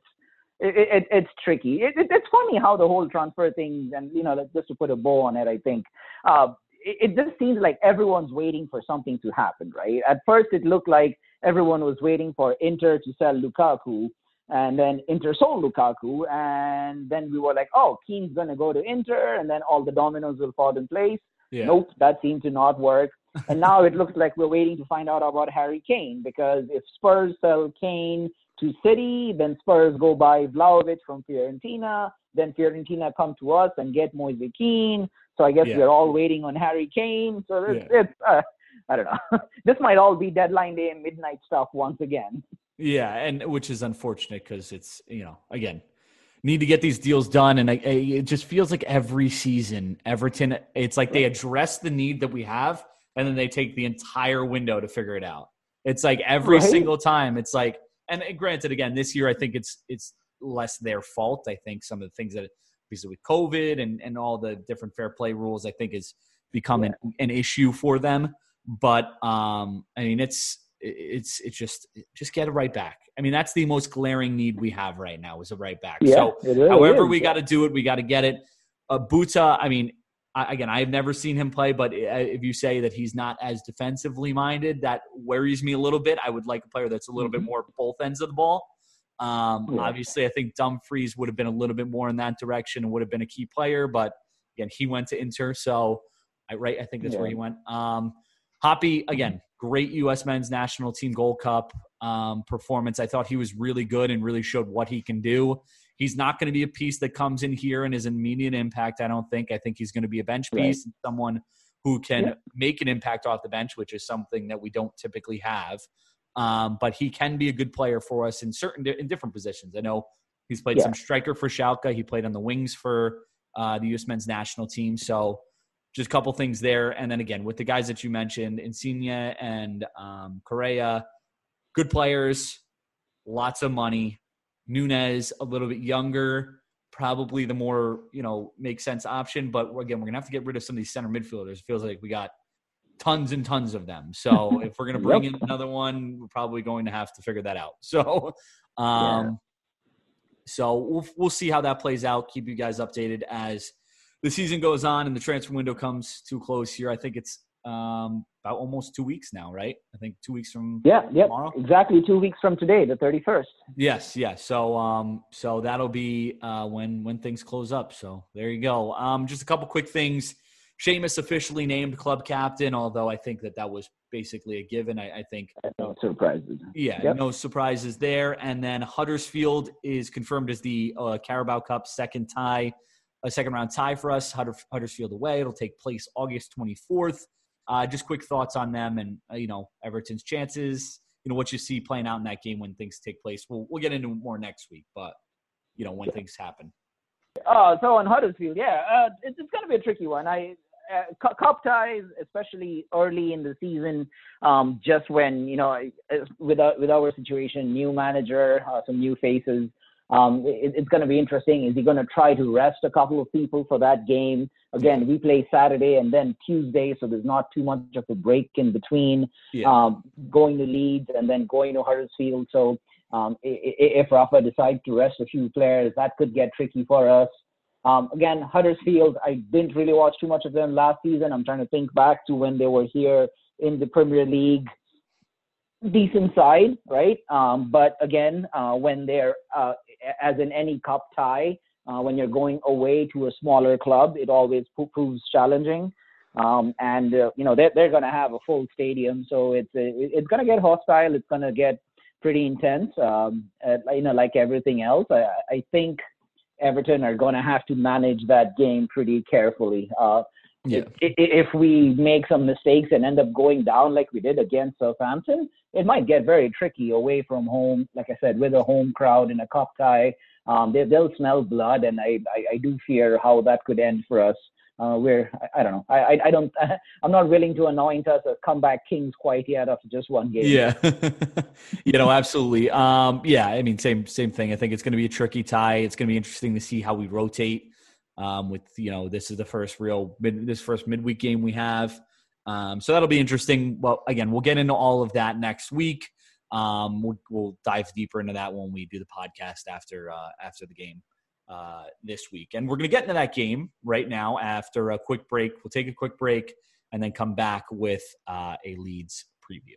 it, it, it's tricky. It, it, it's funny how the whole transfer thing, and you know, just to put a bow on it, I think uh, it, just seems like everyone's waiting for something to happen, right? At first, it looked like everyone was waiting for Inter to sell Lukaku, and then Inter sold Lukaku, and then we were like, oh, Kean's gonna go to Inter, and then all the dominoes will fall in place. Yeah. Nope, that seemed to not work. and now it looks like we're waiting to find out about Harry Kane because if Spurs sell Kane to City, then Spurs go buy Vlahovic from Fiorentina, then Fiorentina come to us and get Moise Kean. So I guess yeah. we're all waiting on Harry Kane. So it's, yeah. it's uh, I don't know. this might all be deadline day and midnight stuff once again. Yeah, and which is unfortunate because it's you know again need to get these deals done, and I, I, it just feels like every season Everton, it's like they address the need that we have, and then they take the entire window to figure it out. It's like every right? single time, it's like and granted, again, this year I think it's it's less their fault. I think some of the things that because with COVID and and all the different fair play rules, I think is become yeah. an, an issue for them. But um, I mean, it's it's it's just just get it right back. I mean, that's the most glaring need we have right now is a right back. Yeah, so, however, we got to do it. We got to get it. Uh, Buta, I mean, I, again, I've never seen him play, but if you say that he's not as defensively minded, that worries me a little bit. I would like a player that's a little mm-hmm. bit more both ends of the ball. Um, yeah. Obviously, I think Dumfries would have been a little bit more in that direction and would have been a key player, but again, he went to Inter, so I right. I think that's yeah. where he went. Um, Hoppe again, great U.S. Men's National Team Gold Cup um, performance. I thought he was really good and really showed what he can do. He's not going to be a piece that comes in here and is an immediate impact. I don't think. I think he's going to be a bench piece right. and someone who can yeah. make an impact off the bench, which is something that we don't typically have. Um, but he can be a good player for us in certain in different positions. I know he's played yeah. some striker for Schalke. He played on the wings for uh, the U.S. men's national team. So just a couple things there. And then again, with the guys that you mentioned, Insigne and um, Correa, good players, lots of money. Nunes a little bit younger, probably the more you know makes sense option. But again, we're gonna have to get rid of some of these center midfielders. It feels like we got tons and tons of them. So if we're gonna bring yep. in another one, we're probably going to have to figure that out. So, um, yeah. so we'll we'll see how that plays out. Keep you guys updated as the season goes on and the transfer window comes to close here. I think it's um, about almost two weeks now, right? I think two weeks from yeah, yeah, exactly two weeks from today, the thirty first. Yes, yes. So, um, so that'll be uh, when when things close up. So there you go. Um, just a couple quick things. Seamus officially named club captain, although I think that that was basically a given. I, I think no surprises. Yeah, yep. no surprises there. And then Huddersfield is confirmed as the uh, Carabao Cup second tie, a second round tie for us. Huddersfield away. It'll take place August twenty fourth. Uh, just quick thoughts on them and uh, you know Everton's chances. You know what you see playing out in that game when things take place. We'll we'll get into more next week, but you know when yeah. things happen. Oh, so on Huddersfield, yeah, uh, it's, it's going to be a tricky one. I uh, cup ties, especially early in the season, um, just when you know with our, with our situation, new manager, uh, some new faces. Um, it, it's going to be interesting. Is he going to try to rest a couple of people for that game? Again, we play Saturday and then Tuesday, so there's not too much of a break in between yeah. um, going to Leeds and then going to Huddersfield. So um, if Rafa decides to rest a few players, that could get tricky for us. Um, again, Huddersfield, I didn't really watch too much of them last season. I'm trying to think back to when they were here in the Premier League decent side, right? Um, but again, uh, when they're uh, as in any cup tie, uh, when you're going away to a smaller club, it always proves challenging. Um, and uh, you know they're they're going to have a full stadium, so it's uh, it's going to get hostile. It's going to get pretty intense. Um, uh, you know, like everything else, I, I think Everton are going to have to manage that game pretty carefully. Uh, yeah. If, if we make some mistakes and end up going down like we did against Southampton, it might get very tricky away from home. Like I said, with a home crowd in a cup tie, um, they, they'll smell blood, and I, I, I do fear how that could end for us. Uh, where I, I, don't know, I, I, don't, I'm not willing to anoint us as comeback kings quite yet after just one game. Yeah, you know, absolutely. Um, yeah, I mean, same same thing. I think it's going to be a tricky tie. It's going to be interesting to see how we rotate. Um, with you know, this is the first real mid, this first midweek game we have. Um, so that'll be interesting. Well, again, we'll get into all of that next week. Um, we'll, we'll, dive deeper into that when we do the podcast after uh, after the game uh, this week. And we're going to get into that game right now after a quick break. We'll take a quick break and then come back with uh, a Leeds preview.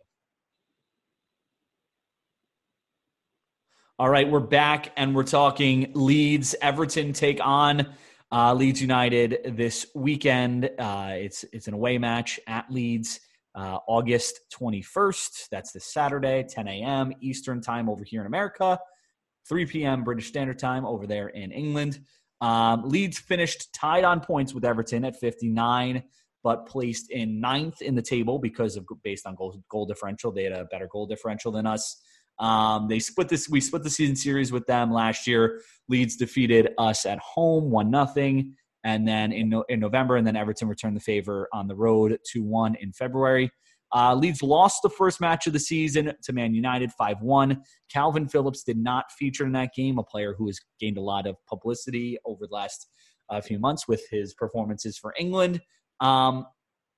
All right, we're back and we're talking Leeds. Everton take on uh, Leeds United this weekend. Uh, it's it's an away match at Leeds, uh, August 21st. That's this Saturday, 10 a.m. Eastern time over here in America, 3 p.m. British Standard Time over there in England. Um, Leeds finished tied on points with Everton at 59, but placed in ninth in the table because of based on goal, goal differential. They had a better goal differential than us. Um, they split this. We split the season series with them last year. Leeds defeated us at home, one nothing, and then in no, in November, and then Everton returned the favor on the road, two one in February. Uh, Leeds lost the first match of the season to Man United 5 1. Kalvin Phillips did not feature in that game, a player who has gained a lot of publicity over the last uh, few months with his performances for England. Um,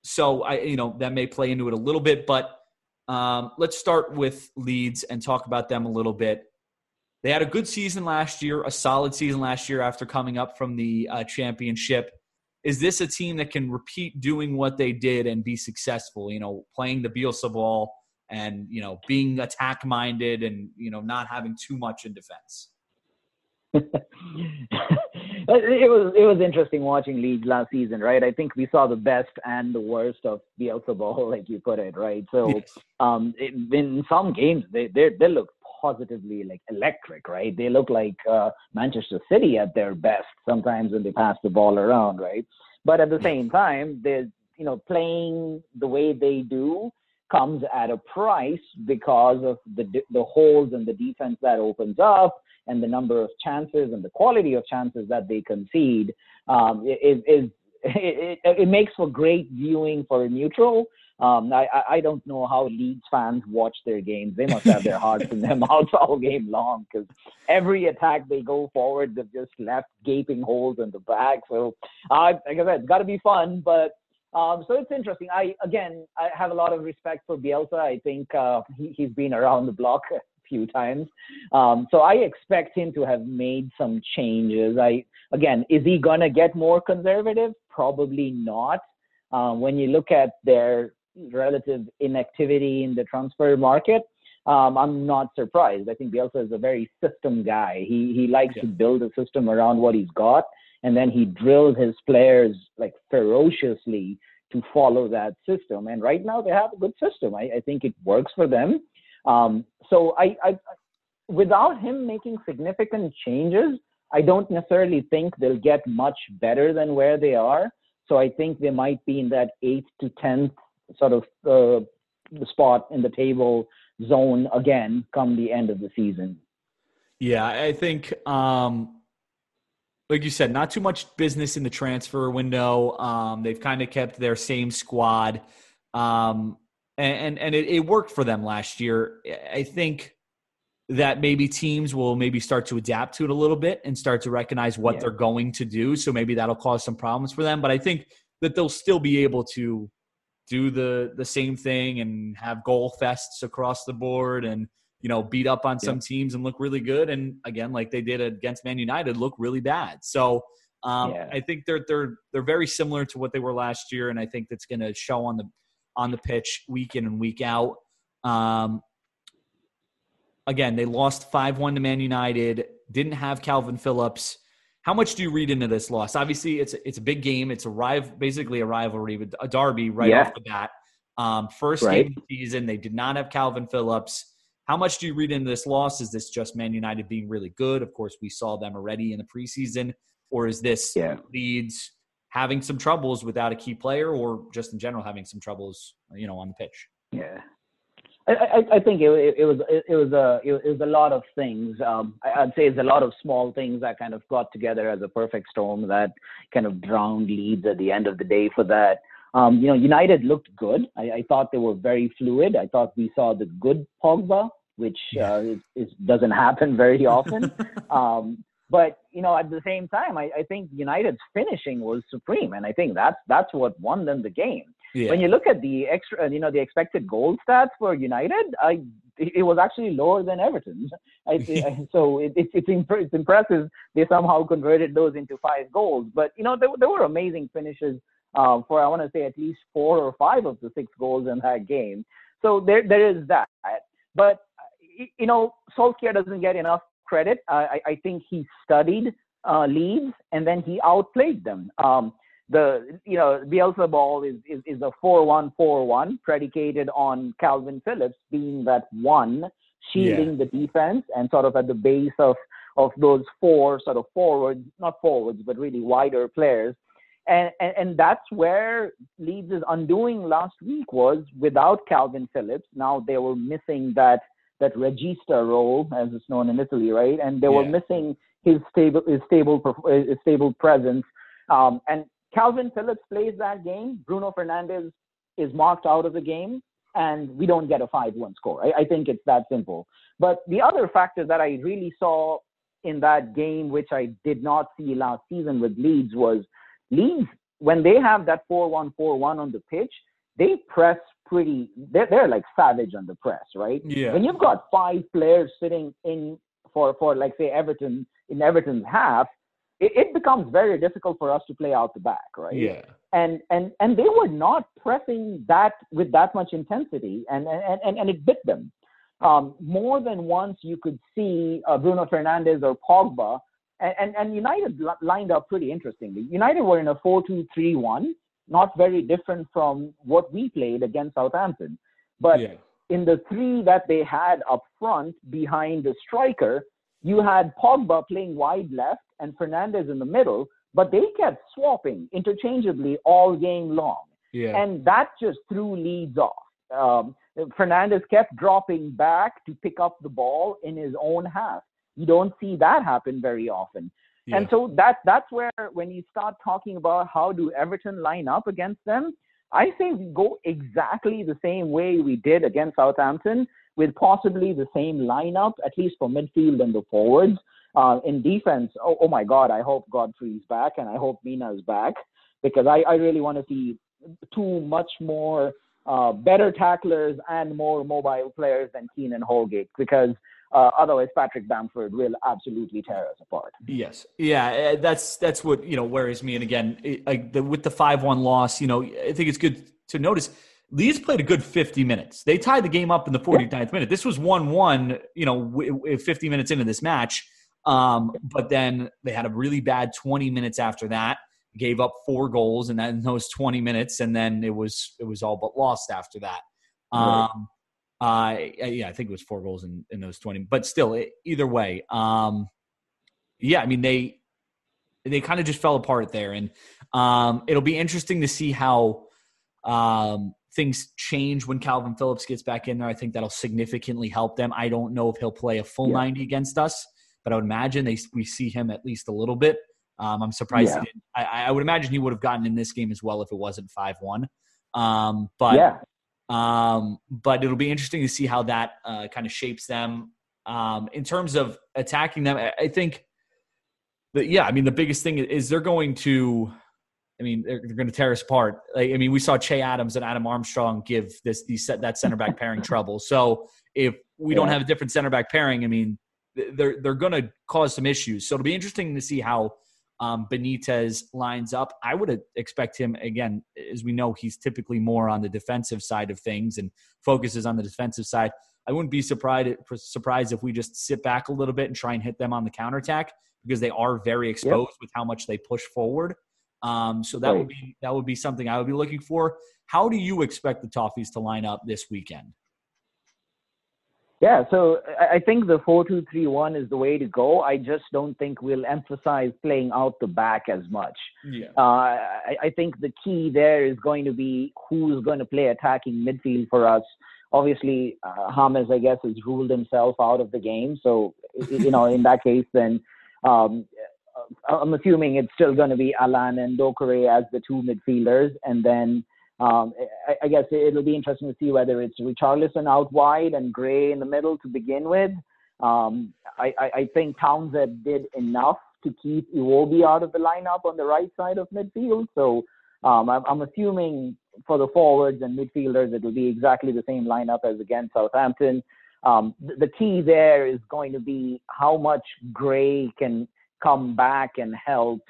so, I, you know, that may play into it a little bit, but um, let's start with Leeds and talk about them a little bit. They had a good season last year, a solid season last year after coming up from the uh, championship. Is this a team that can repeat doing what they did and be successful? You know, playing the Bielsa ball and you know being attack minded and you know not having too much in defense. it was it was interesting watching Leeds last season, right? I think we saw the best and the worst of Bielsa ball, like you put it, right? So, yes. um, it, in some games they they they look positively like electric, right? They look like uh, Manchester City at their best sometimes when they pass the ball around, right? But at the same time, there's you know playing the way they do comes at a price because of the the holes in the defense that opens up and the number of chances and the quality of chances that they concede um, is, is it, it, it, makes for great viewing for a neutral. Um, I, I don't know how Leeds fans watch their games. They must have their hearts in their mouths all game long because every attack they go forward, they've just left gaping holes in the back. So, uh, like I said, it's got to be fun, but um, so it's interesting. I again, I have a lot of respect for Bielsa. I think uh, he, he's been around the block few times. Um, so I expect him to have made some changes. I again, is he gonna get more conservative? Probably not. Um, when you look at their relative inactivity in the transfer market, um, I'm not surprised. I think Bielsa is a very system guy. He he likes yeah. to build a system around what he's got, and then he drills his players like ferociously to follow that system. And right now they have a good system. I, I think it works for them. Um, so I, I, without him making significant changes, I don't necessarily think they'll get much better than where they are. So I think they might be in that eighth to tenth sort of uh, spot in the table zone again come the end of the season. Yeah, I think, um, like you said, not too much business in the transfer window. Um, they've kind of kept their same squad. Um, and and, it, it worked for them last year. I think that maybe teams will maybe start to adapt to it a little bit and start to recognize what yeah. they're going to do. So maybe that'll cause some problems for them. But I think that they'll still be able to do the the same thing and have goal fests across the board and you know beat up on some yeah. teams and look really good. And again, like they did against Man United, look really bad. So. Um, yeah. I think they're they're they're very similar to what they were last year, and I think that's going to show on the on the pitch week in and week out. Um, again, they lost 5 1 to Man United, didn't have Kalvin Phillips. How much do you read into this loss? Obviously, it's it's a big game. It's a rival, basically a rivalry, with a derby right yeah. off the bat. Um, first right. game of the season, they did not have Kalvin Phillips. How much do you read into this loss? Is this just Man United being really good? Of course, we saw them already in the preseason. Or is this yeah. Leeds having some troubles without a key player or just in general having some troubles, you know, on the pitch. Yeah. I, I, think it, it, was it, was a it was a lot of things. Um, I'd say it's a lot of small things that kind of got together as a perfect storm that kind of drowned Leeds at the end of the day for that. Um, you know, United looked good. I, I, thought they were very fluid. I thought we saw the good Pogba, which uh, is, is, doesn't happen very often. um, but you know, at the same time, I, I think United's finishing was supreme, and I think that's that's what won them the game. Yeah. When you look at the extra, you know, the expected goal stats for United, I it was actually lower than Everton's. I, so it, it's it's, imp- it's impressive they somehow converted those into five goals. But you know, there, there were amazing finishes um, for I want to say at least four or five of the six goals in that game. So there there is that. But you know, Solskjaer doesn't get enough credit. I, I think he studied uh, Leeds and then he outplayed them. Um, the you know Bielsa ball is is, is a four one four one predicated on Kalvin Phillips being that one shielding yeah. the defense and sort of at the base of of those four sort of forwards, not forwards, but really wider players. And, and, and that's where Leeds' undoing last week was without Kalvin Phillips. Now they were missing that that regista role, as it's known in Italy, right? And they yeah. were missing his stable his stable his stable presence. Um, and Kalvin Phillips plays that game. Bruno Fernandes is marked out of the game, and we don't get a 5 1 score. I, I think it's that simple. But the other factor that I really saw in that game, which I did not see last season with Leeds, was Leeds, when they have that 4 1 4 1 on the pitch, they press pretty, they're, they're like savage on the press, right? Yeah. When you've got five players sitting in for, for like, say, Everton, in Everton's half, it, it becomes very difficult for us to play out the back, right? Yeah. And and and they were not pressing that with that much intensity, and and and, and it bit them. Um, more than once, you could see uh, Bruno Fernandes or Pogba, and, and, and United lined up pretty interestingly. United were in a 4 2 3 1, not very different from what we played against Southampton. But yeah. in the three that they had up front behind the striker, you had Pogba playing wide left and Fernandes in the middle, but they kept swapping interchangeably all game long. Yeah. And that just threw Leeds off. Um, Fernandes kept dropping back to pick up the ball in his own half. You don't see that happen very often. Yeah. And so that that's where when you start talking about how do Everton line up against them, I think we go exactly the same way we did against Southampton, with possibly the same lineup, at least for midfield and the forwards. Uh, in defense, oh, oh, my God, I hope Godfrey's back and I hope Mina's back because I, I really want to see two much more uh, better tacklers and more mobile players than Keane and Holgate because uh, otherwise Patrick Bamford will absolutely tear us apart. Yes, yeah, eh, that's that's what you know worries me. And again, it, the, with the five-one loss, you know, I think it's good to notice Leeds played a good 50 minutes. They tied the game up in the 49th minute. This was 1 1, you know, 50 minutes into this match. Um, but then they had a really bad 20 minutes after that, gave up four goals and then those 20 minutes, and then it was it was all but lost after that. Um, uh, yeah, I think it was four goals in, in those 20, but still, it, either way, um, yeah, I mean, they they kind of just fell apart there. And um, it'll be interesting to see how um, things change when Kalvin Phillips gets back in there. I think that'll significantly help them. I don't know if he'll play a full yeah. 90 against us, but I would imagine they we see him at least a little bit. Um, I'm surprised yeah. I, I, would imagine he would have gotten in this game as well if it wasn't five one. Um, but yeah. Um, but it'll be interesting to see how that uh, kind of shapes them. Um, in terms of attacking them, I, I think that yeah, I mean the biggest thing is they're going to I mean, they're, they're going to tear us apart. Like, I mean, we saw Che Adams and Adam Armstrong give this these that center back pairing trouble. So if we yeah. don't have a different center back pairing, I mean, they're they're going to cause some issues. So it'll be interesting to see how um, Benitez lines up. I would expect him again, as we know, he's typically more on the defensive side of things and focuses on the defensive side. I wouldn't be surprised surprised if we just sit back a little bit and try and hit them on the counterattack because they are very exposed yep. with how much they push forward. Um, so that right. would be that would be something I would be looking for. How do you expect the Toffees to line up this weekend? Yeah, so I think the four-two-three-one is the way to go. I just don't think we'll emphasize playing out the back as much. Yeah. Uh, I, I think the key there is going to be who's going to play attacking midfield for us. obviously uh, James, I guess, has ruled himself out of the game. So you know, in that case, then um, I'm assuming it's still going to be Allan and Doucouré as the two midfielders, and then um, I, I, guess it'll be interesting to see whether it's Richarlison out wide and Gray in the middle to begin with. Um, I, I, think Townsend did enough to keep Iwobi out of the lineup on the right side of midfield. So um, I'm, I'm, assuming for the forwards and midfielders, it will be exactly the same lineup as against Southampton. Um, the, the key there is going to be how much Gray can come back and help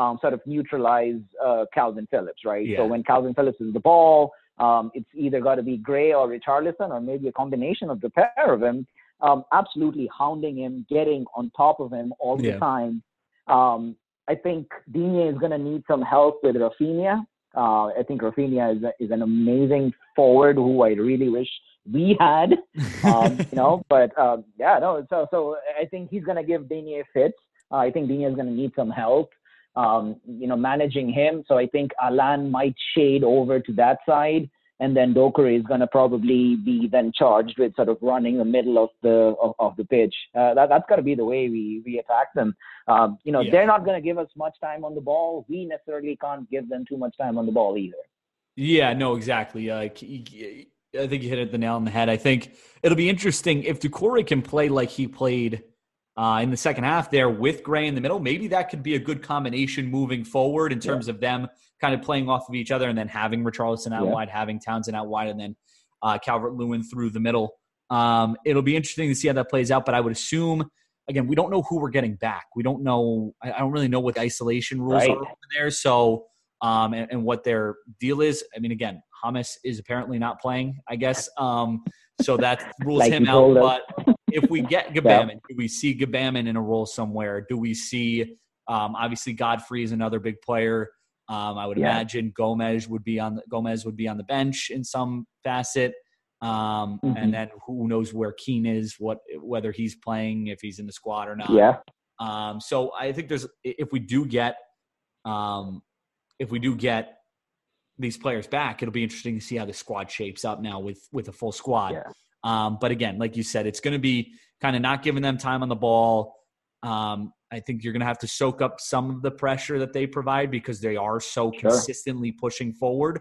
um, sort of neutralize uh, Kalvin Phillips, right? Yeah. So when Kalvin Phillips is the ball, um, it's either got to be Gray or Richarlison or maybe a combination of the pair of them. Um, absolutely hounding him, getting on top of him all yeah. the time. Um, I think Digne is going to need some help with Raphinha. Uh, I think Raphinha is, a, is an amazing forward who I really wish we had, um, you know. But um, yeah, no. So so I think he's going to give Digne fits. Uh, I think Digne is going to need some help um, you know, managing him. So I think Allan might shade over to that side, and then Doucouré is going to probably be then charged with sort of running the middle of the of, of the pitch. Uh, that that's got to be the way we we attack them. Um, you know, yeah. they're not going to give us much time on the ball. We necessarily can't give them too much time on the ball either. Yeah, no, exactly. Uh, I think you hit it the nail on the head. I think it'll be interesting if Doucouré can play like he played uh, in the second half there with Gray in the middle. Maybe that could be a good combination moving forward in terms yeah. of them kind of playing off of each other and then having Richarlison out yeah. wide, having Townsend out wide, and then uh, Calvert Lewin through the middle. Um, it'll be interesting to see how that plays out, but I would assume, again, we don't know who we're getting back. We don't know, I don't really know what the isolation rules right. are over there. So, um, and, and, what their deal is. I mean, again, James is apparently not playing, I guess. Um, so that rules like him out. But if we get Gbamin, yeah. do we see Gbamin in a role somewhere? Do we see um, obviously Godfrey is another big player. Um, I would yeah. imagine Gomez would be on the, Gomez would be on the bench in some facet. Um, mm-hmm. and then who knows where Keane is, what whether he's playing, if he's in the squad or not. Yeah. Um, so I think there's if we do get um, if we do get these players back, it'll be interesting to see how the squad shapes up now with with a full squad. Yeah. Um, but again, like you said, it's going to be kind of not giving them time on the ball. Um, I think you're going to have to soak up some of the pressure that they provide because they are so sure. consistently pushing forward.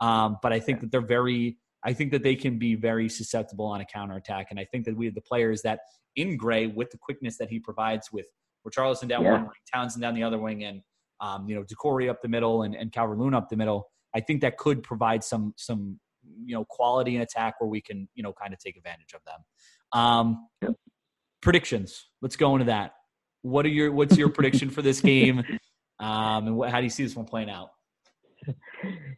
Um, but I think that they're very, I think that they can be very susceptible on a counterattack. And I think that we have the players that in Gray with the quickness that he provides with Richarlison down yeah. one wing, Townsend down the other wing, and um, you know Doucouré up the middle and, and Calvert Lewin up the middle. I think that could provide some some you know quality and attack where we can you know kind of take advantage of them. Um, yep. Predictions. Let's go into that. What are your what's your prediction for this game? Um, and what, how do you see this one playing out?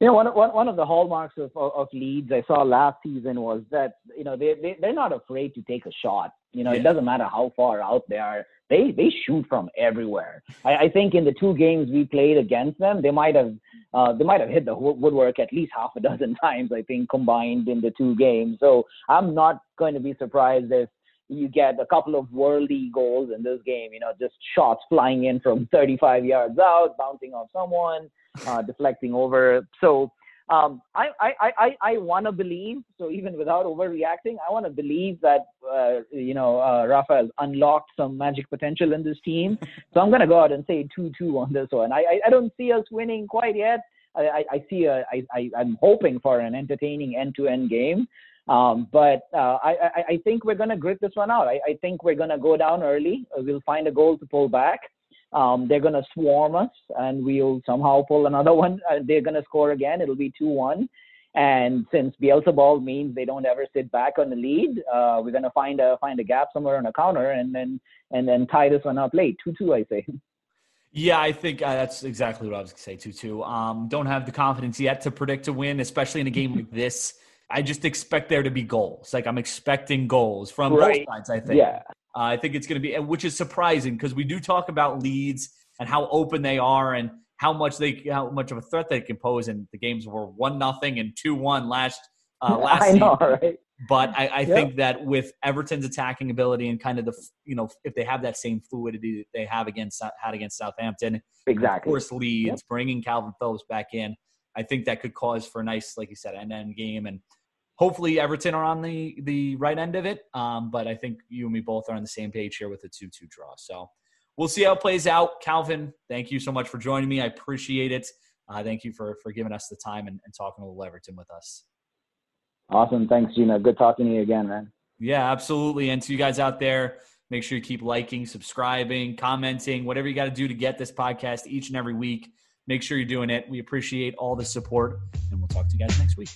You know, one, one, one of the hallmarks of, of, of Leeds I saw last season was that, you know, they, they, they're not afraid to take a shot. You know, yeah. it doesn't matter how far out they are. They, they shoot from everywhere. I, I think in the two games we played against them, they might have uh, they might have hit the woodwork at least half a dozen times, I think, combined in the two games. So I'm not going to be surprised if you get a couple of worldy goals in this game, you know, just shots flying in from 35 yards out, bouncing off someone, uh, deflecting over. So um, I, I, I, I want to believe, so even without overreacting, I want to believe that, uh, you know, uh, Rafael unlocked some magic potential in this team. So I'm going to go out and say 2 2 on this one. I, I, don't see us winning quite yet. I, I, see a, I, I, I'm hoping for an entertaining end to end game. Um, but uh, I, I, I think we're going to grit this one out. I, I think we're going to go down early. We'll find a goal to pull back. Um, they're going to swarm us, and we'll somehow pull another one. Uh, they're going to score again. It'll be 2 1. And since Bielsa ball means they don't ever sit back on the lead, uh, we're going to find a find a gap somewhere on a counter and then and then tie this one up late. 2 2, I say. Yeah, I think uh, that's exactly what I was going to say, 2 2. Um, don't have the confidence yet to predict a win, especially in a game like this. I just expect there to be goals. Like I'm expecting goals from right. both sides. I think. Yeah. Uh, I think it's going to be, which is surprising because we do talk about Leeds and how open they are and how much they, how much of a threat they can pose. And the games were one nothing and two one last uh, last I know, season. Right? But I, I yep. think that with Everton's attacking ability and kind of the, you know, if they have that same fluidity that they have against had against Southampton, exactly. Of course, Leeds yep. bringing Kalvin Phillips back in, I think that could cause for a nice, like you said, end end game and hopefully Everton are on the the right end of it. Um, but I think you and me both are on the same page here with a two-two draw. So we'll see how it plays out. Calvin, thank you so much for joining me. I appreciate it. Uh, thank you for for giving us the time and, and talking a little Everton with us. Awesome. Thanks, Gina. Good talking to you again, man. Yeah, absolutely. And to you guys out there, make sure you keep liking, subscribing, commenting, whatever you got to do to get this podcast each and every week. Make sure you're doing it. We appreciate all the support, and we'll talk to you guys next week.